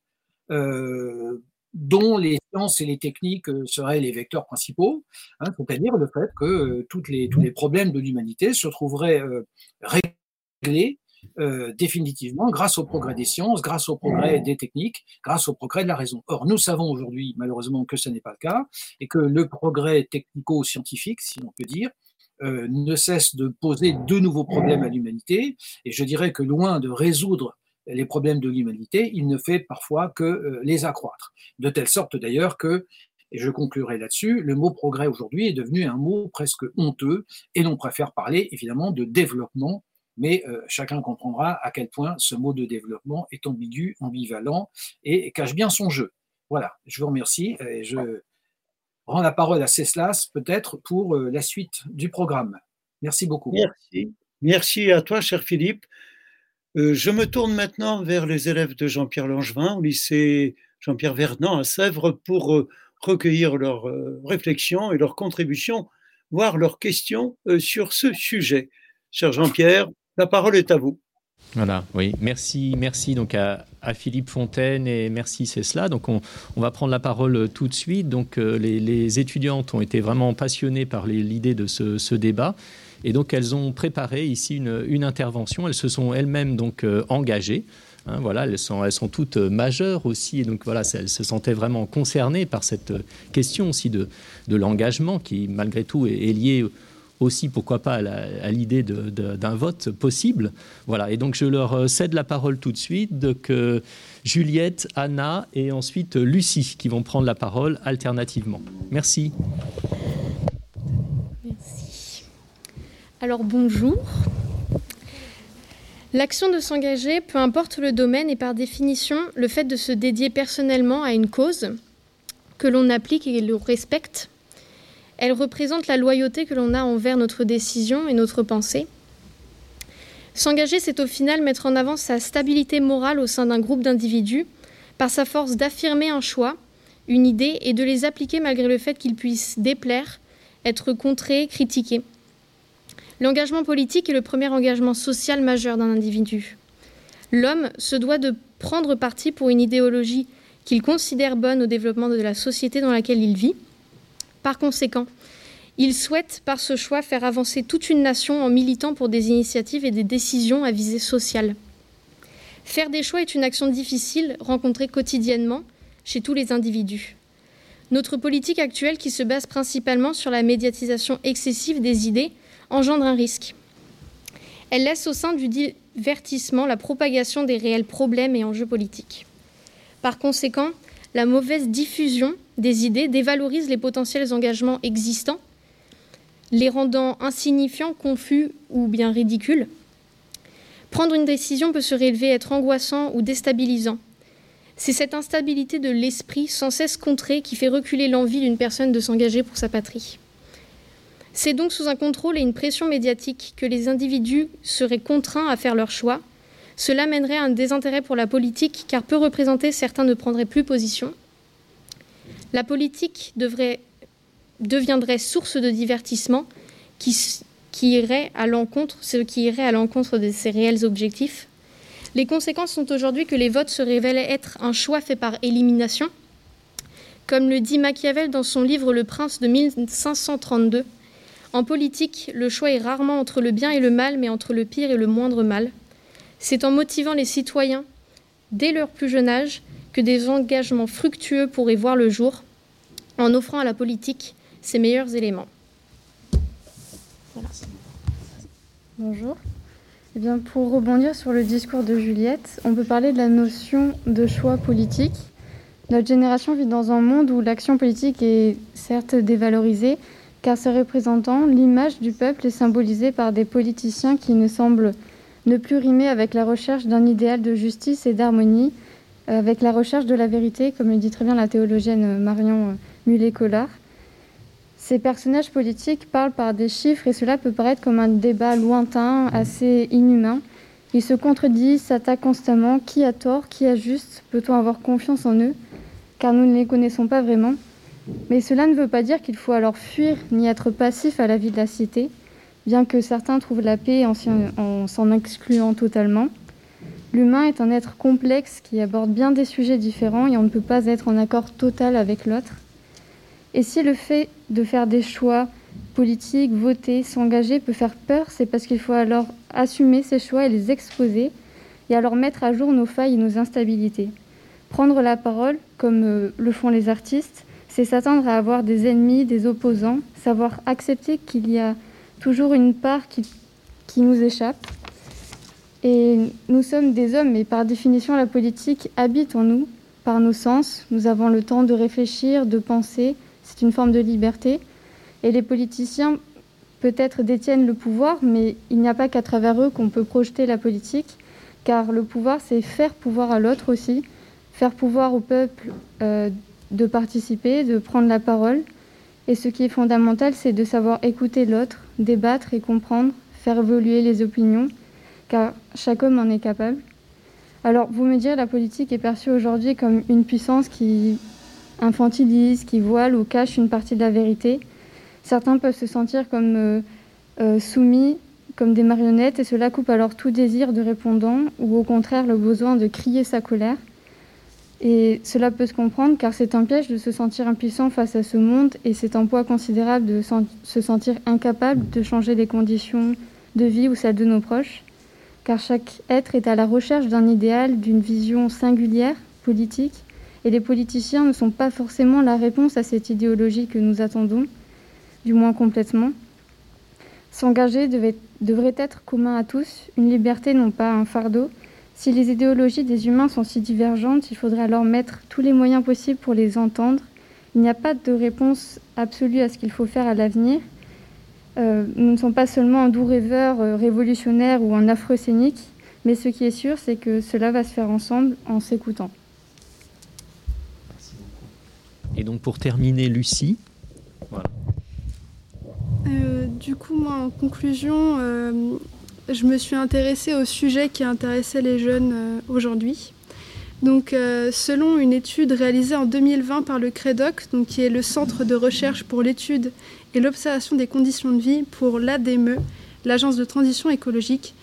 I: euh, dont les sciences et les techniques euh, seraient les vecteurs principaux, hein, c'est-à-dire le fait que euh, toutes les, tous les problèmes de l'humanité se trouveraient réglés euh, définitivement grâce au progrès des sciences, grâce au progrès des techniques, grâce au progrès de la raison. Or, nous savons aujourd'hui, malheureusement, que ce n'est pas le cas et que le progrès technico-scientifique, si l'on peut dire, euh, ne cesse de poser de nouveaux problèmes à l'humanité. Et je dirais que loin de résoudre les problèmes de l'humanité, il ne fait parfois que euh, les accroître. De telle sorte d'ailleurs que et je conclurai là-dessus, le mot progrès aujourd'hui est devenu un mot presque honteux et l'on préfère parler évidemment de développement mais euh, chacun comprendra à quel point ce mot de développement est ambigu, ambivalent et cache bien son jeu. Voilà, je vous remercie et je rends la parole à Ceslas peut-être pour euh, la suite du programme. Merci beaucoup.
A: Merci. Merci à toi, cher Philippe. Euh, je me tourne maintenant vers les élèves de Jean-Pierre Langevin au lycée Jean-Pierre Vernant à Sèvres pour recueillir leurs réflexions et leurs contributions, voire leurs questions sur ce sujet. Cher Jean-Pierre, la parole est à vous.
F: Voilà, oui. Merci, merci donc à, Philippe Fontaine et merci c'est. Donc on, va prendre la parole tout de suite. Donc euh, les, étudiantes ont été vraiment passionnées par l'idée de ce, débat et donc elles ont préparé ici une, intervention. Elles se sont elles-mêmes donc euh, engagées. Hein, voilà, elles sont, toutes majeures aussi, et donc voilà, elles se sentaient vraiment concernées par cette question aussi de, l'engagement qui, malgré tout, est, est liée aussi, pourquoi pas, à l'idée d'un vote possible. Voilà, et donc je leur euh, cède la parole tout de suite, donc Juliette, Anna et ensuite Lucie qui vont prendre la parole alternativement. Merci.
J: Merci. Alors bonjour. L'action de s'engager, peu importe le domaine, est par définition le fait de se dédier personnellement à une cause que l'on applique et le respecte elle représente la loyauté que l'on a envers notre décision et notre pensée. S'engager, c'est au final mettre en avant sa stabilité morale au sein d'un groupe d'individus, par sa force d'affirmer un choix, une idée, et de les appliquer malgré le fait qu'ils puissent déplaire, être contrés, critiqués. L'engagement politique est le premier engagement social majeur d'un individu. L'homme se doit de prendre parti pour une idéologie qu'il considère bonne au développement de la société dans laquelle il vit. Par conséquent, il souhaite par ce choix faire avancer toute une nation en militant pour des initiatives et des décisions à visée sociale. Faire des choix est une action difficile rencontrée quotidiennement chez tous les individus. Notre politique actuelle, qui se base principalement sur la médiatisation excessive des idées, engendre un risque. Elle laisse au sein du divertissement la propagation des réels problèmes et enjeux politiques. Par conséquent, la mauvaise diffusion des idées dévalorise les potentiels engagements existants, les rendant insignifiants, confus ou bien ridicules. Prendre une décision peut se révéler être angoissant ou déstabilisant. C'est cette instabilité de l'esprit sans cesse contrée qui fait reculer l'envie d'une personne de s'engager pour sa patrie. C'est donc sous un contrôle et une pression médiatique que les individus seraient contraints à faire leur choix. Cela mènerait à un désintérêt pour la politique car peu représentés, certains ne prendraient plus position. La politique deviendrait source de divertissement qui, qui irait à l'encontre, qui irait à l'encontre de ses réels objectifs. Les conséquences sont aujourd'hui que les votes se révèlent être un choix fait par élimination, comme le dit Machiavel dans son livre Le Prince de 1532. En politique, le choix est rarement entre le bien et le mal, mais entre le pire et le moindre mal. C'est en motivant les citoyens, dès leur plus jeune âge, que des engagements fructueux pourraient voir le jour, en offrant à la politique ses meilleurs éléments.
K: Bonjour. Eh bien, pour rebondir sur le discours de Juliette, on peut parler de la notion de choix politique. Notre génération vit dans un monde où l'action politique est certes dévalorisée, car ses représentants, l'image du peuple est symbolisée par des politiciens qui ne semblent ne plus rimer avec la recherche d'un idéal de justice et d'harmonie, avec la recherche de la vérité, comme le dit très bien la théologienne Marion Mullet-Collard. Ces personnages politiques parlent par des chiffres et cela peut paraître comme un débat lointain, assez inhumain. Ils se contredisent, s'attaquent constamment. Qui a tort Qui a juste? Peut-on avoir confiance en eux? Car nous ne les connaissons pas vraiment. Mais cela ne veut pas dire qu'il faut alors fuir ni être passif à la vie de la cité, bien que certains trouvent la paix en s'en excluant totalement. L'humain est un être complexe qui aborde bien des sujets différents et on ne peut pas être en accord total avec l'autre. Et si le fait de faire des choix politiques, voter, s'engager peut faire peur, c'est parce qu'il faut alors assumer ces choix et les exposer, et alors mettre à jour nos failles et nos instabilités. Prendre la parole, comme euh, le font les artistes, c'est s'attendre à avoir des ennemis, des opposants, savoir accepter qu'il y a toujours une part qui, qui nous échappe. Et nous sommes des hommes, mais par définition, la politique habite en nous, par nos sens. Nous avons le temps de réfléchir, de penser. C'est une forme de liberté. Et les politiciens, peut-être, détiennent le pouvoir, mais il n'y a pas qu'à travers eux qu'on peut projeter la politique, car le pouvoir, c'est faire pouvoir à l'autre aussi, faire pouvoir au peuple euh, de participer, de prendre la parole. Et ce qui est fondamental, c'est de savoir écouter l'autre, débattre et comprendre, faire évoluer les opinions, car chaque homme en est capable. Alors, vous me direz, la politique est perçue aujourd'hui comme une puissance qui infantilise, qui voile ou cache une partie de la vérité. Certains peuvent se sentir comme euh, euh, soumis, comme des marionnettes, et cela coupe alors tout désir de répondant, ou au contraire le besoin de crier sa colère. Et cela peut se comprendre car c'est un piège de se sentir impuissant face à ce monde et c'est un poids considérable de se sentir incapable de changer les conditions de vie ou celles de nos proches. Car chaque être est à la recherche d'un idéal, d'une vision singulière, politique, et les politiciens ne sont pas forcément la réponse à cette idéologie que nous attendons, du moins complètement. S'engager devrait être commun à tous, une liberté non pas un fardeau, si les idéologies des humains sont si divergentes, il faudrait alors mettre tous les moyens possibles pour les entendre. Il n'y a pas de réponse absolue à ce qu'il faut faire à l'avenir. Euh, nous ne sommes pas seulement un doux rêveur euh, révolutionnaire ou un affreux scénique, mais ce qui est sûr, c'est que cela va se faire ensemble en s'écoutant.
F: Et donc pour terminer, Lucie. Voilà.
L: Euh, du coup, moi, en conclusion, je me suis intéressée au sujet qui intéressait les jeunes aujourd'hui. Donc, euh, selon une étude réalisée en 2020 par le CREDOC, donc, qui est le Centre de recherche pour l'étude et l'observation des conditions de vie pour l'ADME, l'Agence de transition écologique,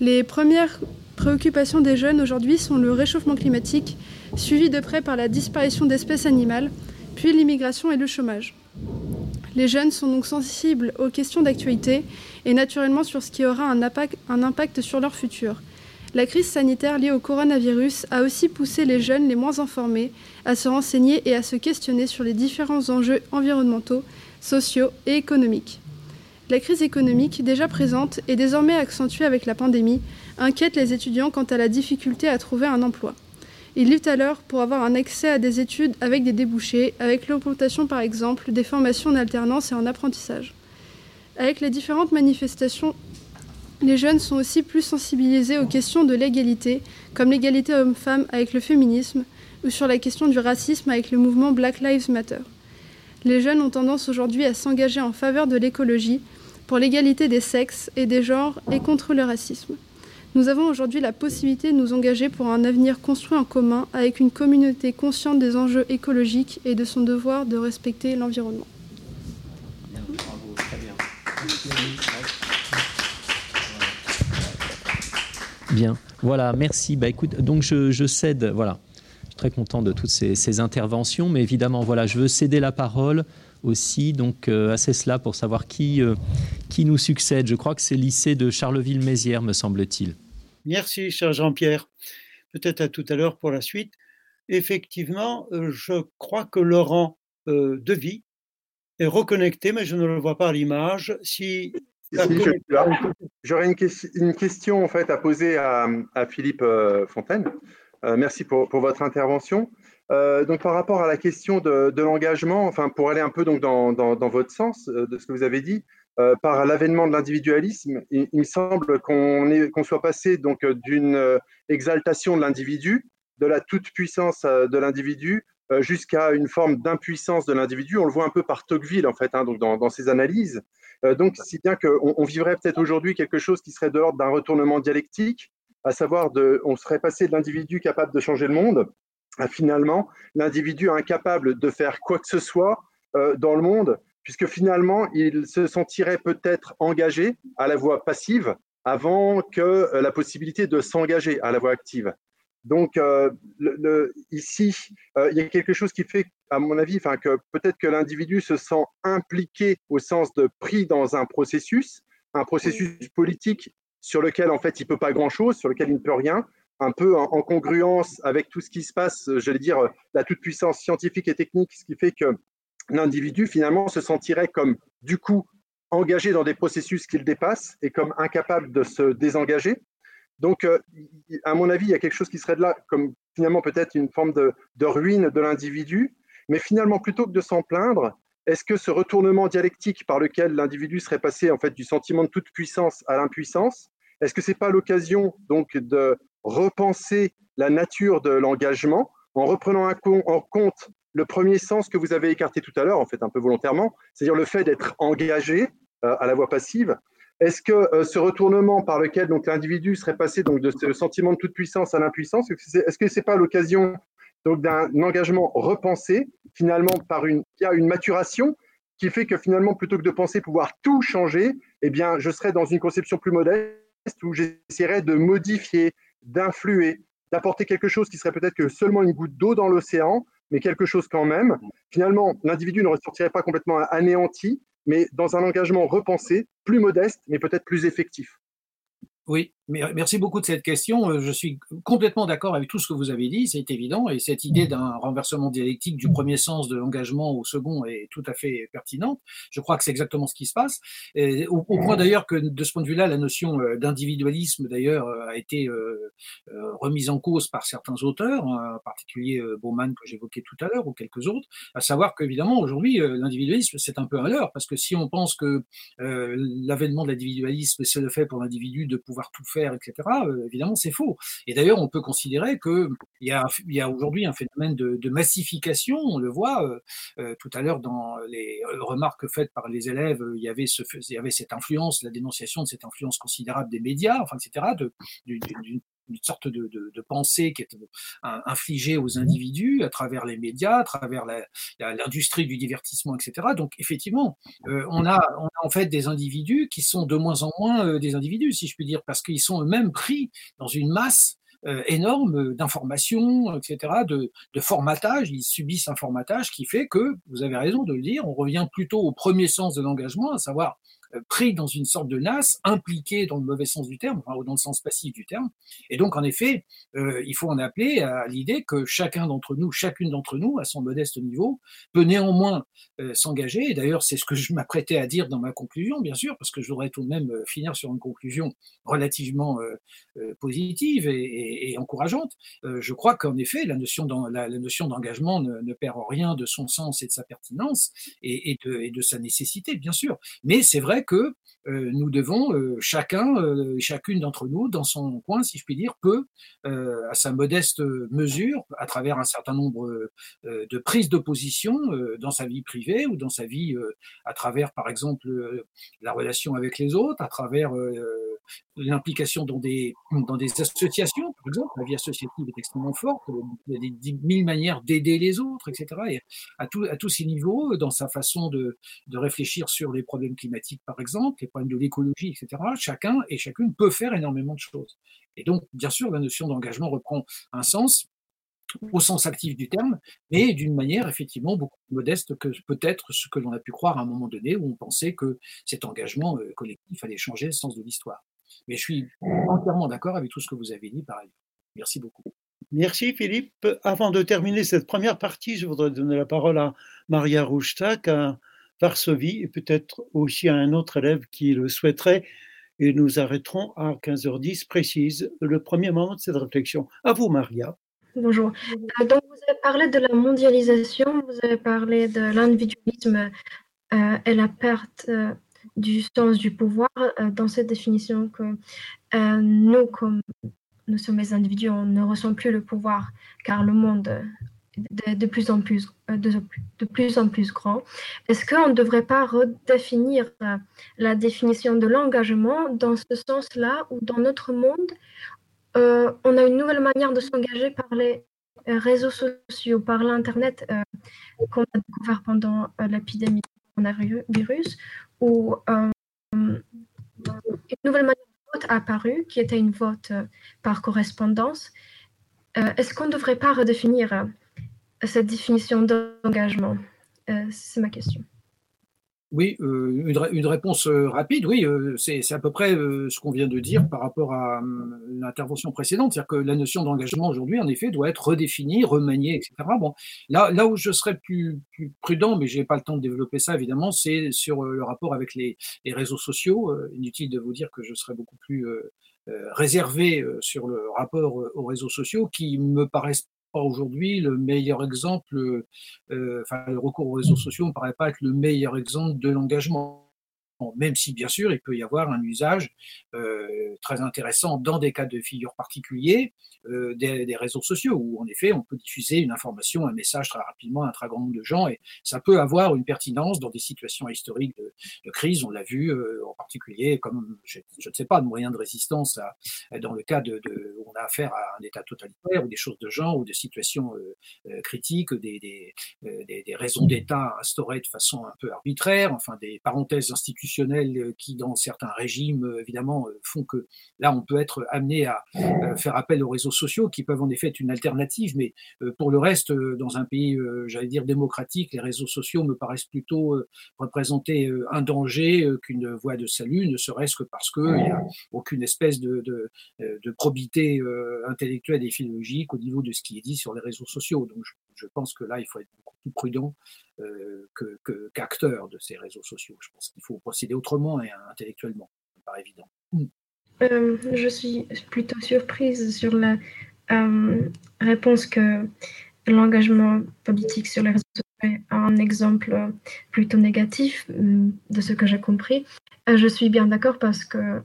L: les premières préoccupations des jeunes aujourd'hui sont le réchauffement climatique, suivi de près par la disparition d'espèces animales, puis l'immigration et le chômage. Les jeunes sont donc sensibles aux questions d'actualité et naturellement sur ce qui aura un impact, sur leur futur. La crise sanitaire liée au coronavirus a aussi poussé les jeunes les moins informés à se renseigner et à se questionner sur les différents enjeux environnementaux, sociaux et économiques. La crise économique, déjà présente et désormais accentuée avec la pandémie, inquiète les étudiants quant à la difficulté à trouver un emploi. Ils luttent alors pour avoir un accès à des études avec des débouchés, avec l'augmentation par exemple des formations en alternance et en apprentissage. Avec les différentes manifestations les jeunes sont aussi plus sensibilisés aux questions de l'égalité, comme l'égalité homme-femme avec le féminisme, ou sur la question du racisme avec le mouvement Black Lives Matter. Les jeunes ont tendance aujourd'hui à s'engager en faveur de l'écologie, pour l'égalité des sexes et des genres et contre le racisme. Nous avons aujourd'hui la possibilité de nous engager pour un avenir construit en commun avec une communauté consciente des enjeux écologiques et de son devoir de respecter l'environnement.
F: Bien, voilà, merci. Bah, écoute, donc je, cède, voilà, je suis très content de toutes ces, interventions, mais évidemment, voilà, je veux céder la parole aussi donc euh, à cela pour savoir qui, euh, qui nous succède. Je crois que c'est le lycée de Charleville-Mézières, me semble-t-il.
A: Merci, cher Jean-Pierre. Peut-être à tout à l'heure pour la suite. Effectivement, euh, je crois que Laurent Devy est reconnecté, mais je ne le vois pas à l'image. Si
G: J'aurais une, question en fait à poser à, Philippe euh, Fontaine. Euh, merci pour, votre intervention. Euh, donc par rapport à la question de, l'engagement, enfin pour aller un peu donc dans, votre sens de ce que vous avez dit, par l'avènement de l'individualisme, il, me semble qu'on soit passé donc d'une exaltation de l'individu, de la toute puissance de l'individu, jusqu'à une forme d'impuissance de l'individu. On le voit un peu par Tocqueville en fait, hein, donc dans, ses analyses. Euh, donc, si bien qu'on on vivrait peut-être aujourd'hui quelque chose qui serait de l'ordre d'un retournement dialectique, à savoir de, on serait passé de l'individu capable de changer le monde à finalement l'individu incapable de faire quoi que ce soit euh, dans le monde, puisque finalement il se sentirait peut-être engagé à la voie passive avant que euh, la possibilité de s'engager à la voie active. Donc le, ici, il y a quelque chose qui fait à mon avis, que peut-être que l'individu se sent impliqué au sens de pris dans un processus, un processus politique sur lequel en fait il peut pas grand-chose, sur lequel il ne peut rien, un peu en, congruence avec tout ce qui se passe, j'allais dire la toute-puissance scientifique et technique, ce qui fait que l'individu finalement se sentirait comme du coup engagé dans des processus qu'il dépasse et comme incapable de se désengager. Donc, euh, à mon avis, il y a quelque chose qui serait de là, comme finalement peut-être une forme de, ruine de l'individu, mais finalement, plutôt que de s'en plaindre, est-ce que ce retournement dialectique par lequel l'individu serait passé en fait du sentiment de toute puissance à l'impuissance, est-ce que c'est pas l'occasion donc de repenser la nature de l'engagement en reprenant en compte le premier sens que vous avez écarté tout à l'heure, en fait un peu volontairement, c'est-à-dire le fait d'être engagé euh, à la voie passive. Est-ce que euh, ce retournement par lequel donc l'individu serait passé donc de ce sentiment de toute puissance à l'impuissance, est-ce que c'est pas l'occasion donc d'un engagement repensé, finalement par une, il y a une maturation qui fait que finalement, plutôt que de penser pouvoir tout changer, eh bien, je serais dans une conception plus modeste où j'essaierais de modifier, d'influer, d'apporter quelque chose qui serait peut-être que seulement une goutte d'eau dans l'océan, mais quelque chose quand même. Finalement, l'individu ne ressortirait pas complètement anéanti, mais dans un engagement repensé, plus modeste, mais peut-être plus effectif.
I: Oui, merci beaucoup de cette question. Euh, je suis complètement d'accord avec tout ce que vous avez dit, c'est évident, et cette idée d'un renversement dialectique du premier sens de l'engagement au second est tout à fait pertinente. Je crois que c'est exactement ce qui se passe, au, point d'ailleurs que de ce point de vue-là, la notion euh, d'individualisme d'ailleurs euh, a été remise en cause par certains auteurs, en particulier Bauman que j'évoquais tout à l'heure ou quelques autres, à savoir qu'évidemment aujourd'hui l'individualisme c'est un peu un leurre. Parce que si on pense que l'avènement de l'individualisme c'est le fait pour l'individu de pouvoir tout faire, etc., euh, évidemment, c'est faux. Et d'ailleurs, on peut considérer qu'il y a, y a aujourd'hui un phénomène de, massification, on le voit euh, euh, tout à l'heure dans les remarques faites par les élèves, il y avait, ce, il y avait cette influence, la dénonciation de cette influence considérable des médias, enfin, etc., une sorte de, de, de, pensée qui est infligée aux individus à travers les médias, à travers l'industrie du divertissement, etc. Donc effectivement, on, a, on a en fait des individus qui sont de moins en moins des individus, si je puis dire, parce qu'ils sont eux-mêmes pris dans une masse euh, énorme d'informations, etc., de, de, formatage. Ils subissent un formatage qui fait que, vous avez raison de le dire, on revient plutôt au premier sens de l'engagement, à savoir euh, pris dans une sorte de nasse, impliqué dans le mauvais sens du terme, enfin, dans le sens passif du terme. Et donc, en effet, euh, il faut en appeler à l'idée que chacun d'entre nous, chacune d'entre nous, à son modeste niveau, peut néanmoins euh, s'engager. Et d'ailleurs, c'est ce que je m'apprêtais à dire dans ma conclusion, bien sûr, parce que je voudrais tout de même finir sur une conclusion relativement positive et, encourageante. je crois qu'en effet, la notion d'engagement ne, perd rien de son sens et de sa pertinence et, de sa nécessité, bien sûr. Mais c'est vrai que euh, nous devons, euh, chacun euh, chacune d'entre nous, dans son coin, si je puis dire, peut, à sa modeste mesure, à travers un certain nombre de prises d'opposition dans sa vie privée ou dans sa vie à travers, par exemple, la relation avec les autres, à travers l'implication dans des, dans des associations, par exemple, la vie associative est extrêmement forte, il y a des, mille manières d'aider les autres, etc. Et à, tout, à tous ces niveaux, dans sa façon de, de réfléchir sur les problèmes climatiques, par exemple, les problèmes de l'écologie, etc., chacun et chacune peut faire énormément de choses. Et donc, bien sûr, la notion d'engagement reprend un sens au sens actif du terme, mais d'une manière effectivement beaucoup plus modeste que peut-être ce que l'on a pu croire à un moment donné où on pensait que cet engagement euh, collectif allait changer le sens de l'histoire. Mais je suis entièrement d'accord avec tout ce que vous avez dit par ailleurs. Merci beaucoup.
A: Merci Philippe. Avant de terminer cette première partie, je voudrais donner la parole à Maria Rouchtak à Varsovie et peut-être aussi à un autre élève qui le souhaiterait. Et nous arrêterons à 15h10 précise le premier moment de cette réflexion. À vous, Maria.
H: Bonjour. Euh, donc, vous avez parlé de la mondialisation, vous avez parlé de l'individualisme euh, et la perte euh, du sens du pouvoir euh, dans cette définition que euh, nous, comme nous sommes les individus, on ne ressent plus le pouvoir car le monde est de, plus en plus, euh, de, de plus en plus grand. Est-ce qu'on ne devrait pas redéfinir la définition de l'engagement dans ce sens-là où dans notre monde, on a une nouvelle manière de s'engager par les réseaux sociaux, par l'Internet qu'on a découvert pendant l'épidémie du coronavirus, où euh, une nouvelle manière de vote a apparu, qui était une vote euh, par correspondance. Euh, est-ce qu'on ne devrait pas redéfinir cette définition d'engagement? C'est ma question.
I: Oui, euh, une, une, réponse euh, rapide, oui, euh, c'est à peu près ce qu'on vient de dire par rapport à l'intervention précédente, c'est-à-dire que la notion d'engagement aujourd'hui, en effet, doit être redéfinie, remaniée, etc. Bon, là, là où je serais plus, plus prudent, mais j'ai pas le temps de développer ça, évidemment, c'est sur le rapport avec les, les réseaux sociaux. inutile de vous dire que je serais beaucoup plus réservé sur le rapport aux réseaux sociaux, qui me paraissent aujourd'hui le meilleur exemple, euh, enfin le recours aux réseaux sociaux ne paraît pas être le meilleur exemple de l'engagement même si bien sûr il peut y avoir un usage euh, très intéressant dans des cas de figure particuliers euh, des, des, réseaux sociaux, où en effet on peut diffuser une information, un message très rapidement à un très grand nombre de gens, et ça peut avoir une pertinence dans des situations historiques de, de crise, on l'a vu euh, en particulier comme, je, je, ne sais pas, de moyens de résistance à, dans le cas de, de, où on a affaire à un État totalitaire, ou des choses de genre, ou des situations critiques, des, des, des, des raisons d'État instaurées de façon un peu arbitraire, enfin des parenthèses institutionnelles euh, qui, dans certains régimes, euh, évidemment, euh, font que là, on peut être amené à faire appel aux réseaux sociaux, qui peuvent en effet être une alternative, mais pour le reste, dans un pays, j'allais dire, démocratique, les réseaux sociaux me paraissent plutôt représenter un danger qu'une voie de salut, ne serait-ce que parce qu'il n'y a aucune espèce de, probité intellectuelle et philologique au niveau de ce qui est dit sur les réseaux sociaux. Donc, je, je pense que là, il faut être beaucoup plus prudent euh, qu'acteur de ces réseaux sociaux. Je pense qu'il faut procéder autrement et intellectuellement, ça me évident.
H: Mm. Euh, je suis plutôt surprise sur la euh, réponse que l'engagement politique sur les réseaux sociaux est un exemple plutôt négatif euh, de ce que j'ai compris. Euh, je suis bien d'accord parce que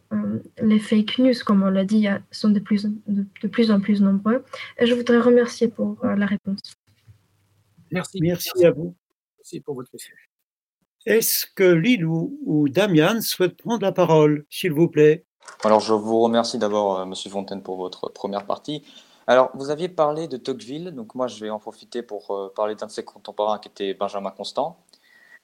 H: les fake news, comme on l'a dit, sont de plus, en plus nombreux. Je voudrais remercier pour la réponse.
I: Merci.
A: Merci, Merci à vous.
I: Merci pour votre question.
A: Est-ce que Lilou ou Damian souhaitent prendre la parole, s'il vous plaît?
B: Alors, je vous remercie d'abord, M. Monsieur Fontaine, pour votre première partie. Alors, vous aviez parlé de Tocqueville, donc moi, je vais en profiter pour parler d'un de ses contemporains qui était Benjamin Constant.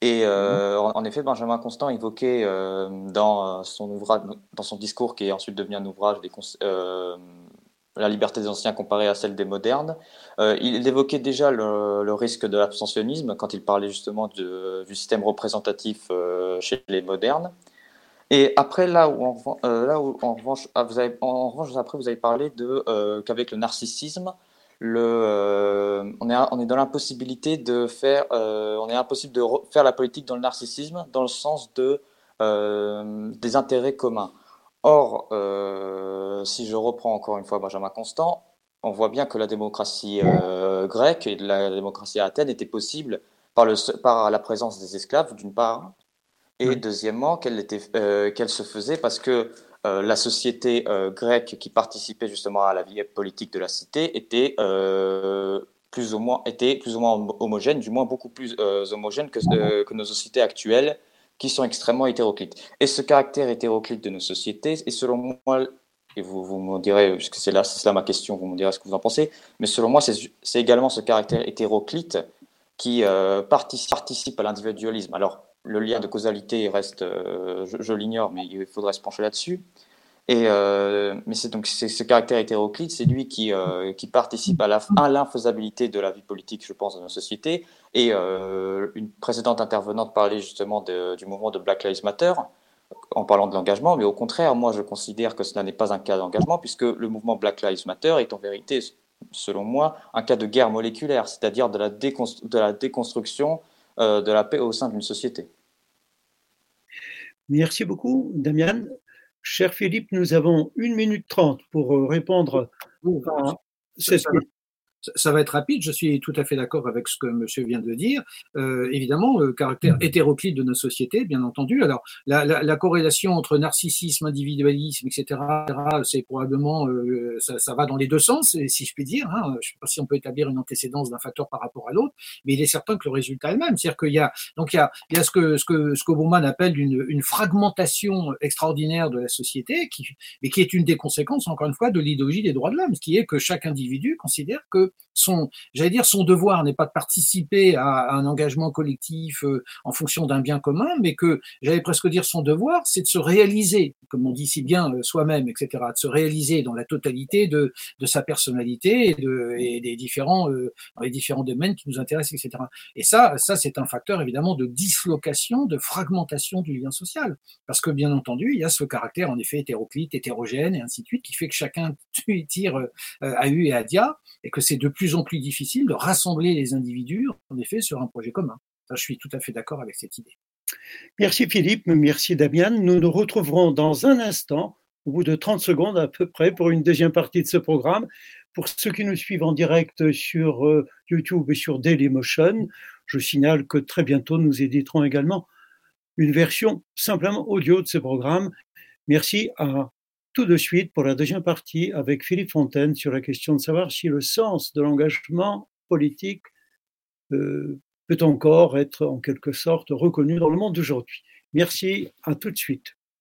B: Et euh, en effet, Benjamin Constant évoquait euh, dans, son ouvrage, dans son discours, qui est ensuite devenu un ouvrage, des, euh, La liberté des anciens comparée à celle des modernes, il évoquait déjà le, risque de l'abstentionnisme quand il parlait justement du système représentatif chez les modernes. Et après, là où, en, en, revanche, ah, vous avez, après, vous avez parlé de qu'avec le narcissisme, euh, on, est, on est dans l'impossibilité de faire, euh, on est impossible de faire la politique dans le narcissisme, dans le sens de, euh, des intérêts communs. Or, si je reprends encore une fois Benjamin Constant, on voit bien que la démocratie grecque et la démocratie à Athènes était possible par, le, par la présence des esclaves, d'une part, et deuxièmement, qu'elle qu'elle se faisait parce que euh, la société euh, grecque qui participait justement à la vie politique de la cité était euh, plus ou moins était plus ou moins homogène, du moins beaucoup plus homogène que, que, nos sociétés actuelles qui sont extrêmement hétéroclites. Et ce caractère hétéroclite de nos sociétés est selon moi et vous, vous me direz, puisque c'est là, là ma question, vous me direz ce que vous en pensez, mais selon moi, c'est également ce caractère hétéroclite qui participe, participe à l'individualisme. Alors, le lien de causalité reste, euh, je, l'ignore, mais il faudrait se pencher là-dessus. Et euh, mais c'est donc ce caractère hétéroclite, c'est lui qui, euh, qui participe à l'infaisabilité de la vie politique, je pense, de nos sociétés. Et une précédente intervenante parlait justement du mouvement de Black Lives Matter en parlant de l'engagement, mais au contraire, moi je considère que cela n'est pas un cas d'engagement puisque le mouvement Black Lives Matter est en vérité, selon moi, un cas de guerre moléculaire, c'est-à-dire de, de la déconstruction euh, de la paix au sein d'une société.
A: Merci beaucoup, Damian. Cher Philippe, nous avons une minute trente pour euh, répondre à cette question
I: ça va être rapide, je suis tout à fait d'accord avec ce que monsieur vient de dire. Euh, évidemment, le caractère mm. hétéroclite de nos sociétés, bien entendu. Alors, la, la, la corrélation entre narcissisme, individualisme, etc., c'est probablement, euh, ça, ça, va dans les deux sens, si je puis dire. Hein. Je ne sais pas si on peut établir une antécédence d'un facteur par rapport à l'autre, mais il est certain que le résultat est le même. C'est-à-dire qu'il y a, donc il y a, il y a ce que, ce que, ce que Bauman appelle une, une fragmentation extraordinaire de la société, qui, mais qui est une des conséquences, encore une fois, de l'idéologie des droits de l'homme, ce qui est que chaque individu considère que son, j'allais dire, son devoir n'est pas de participer à, un engagement collectif euh, en fonction d'un bien commun, mais que j'allais presque dire son devoir, c'est de se réaliser, comme on dit si bien euh, soi-même, etc., de se réaliser dans la totalité de, de sa personnalité et, de, et des différents, euh, dans les différents domaines qui nous intéressent, etc. Et ça, ça c'est un facteur évidemment de dislocation, de fragmentation du lien social, parce que bien entendu, il y a ce caractère en effet hétéroclite, hétérogène et ainsi de suite, qui fait que chacun tire à U et à Dia, et que c'est de plus en plus difficile de rassembler les individus, en effet, sur un projet commun. Je suis tout à fait d'accord avec cette idée.
A: Merci Philippe, merci Damien. Nous nous retrouverons dans un instant, au bout de 30 secondes à peu près, pour une deuxième partie de ce programme. Pour ceux qui nous suivent en direct sur euh, YouTube et sur Dailymotion, je signale que très bientôt nous éditerons également une version simplement audio de ce programme. Merci à tout de suite pour la deuxième partie avec Philippe Fontaine sur la question de savoir si le sens de l'engagement politique euh, peut encore être en quelque sorte reconnu dans le monde d'aujourd'hui. Merci, à tout de suite.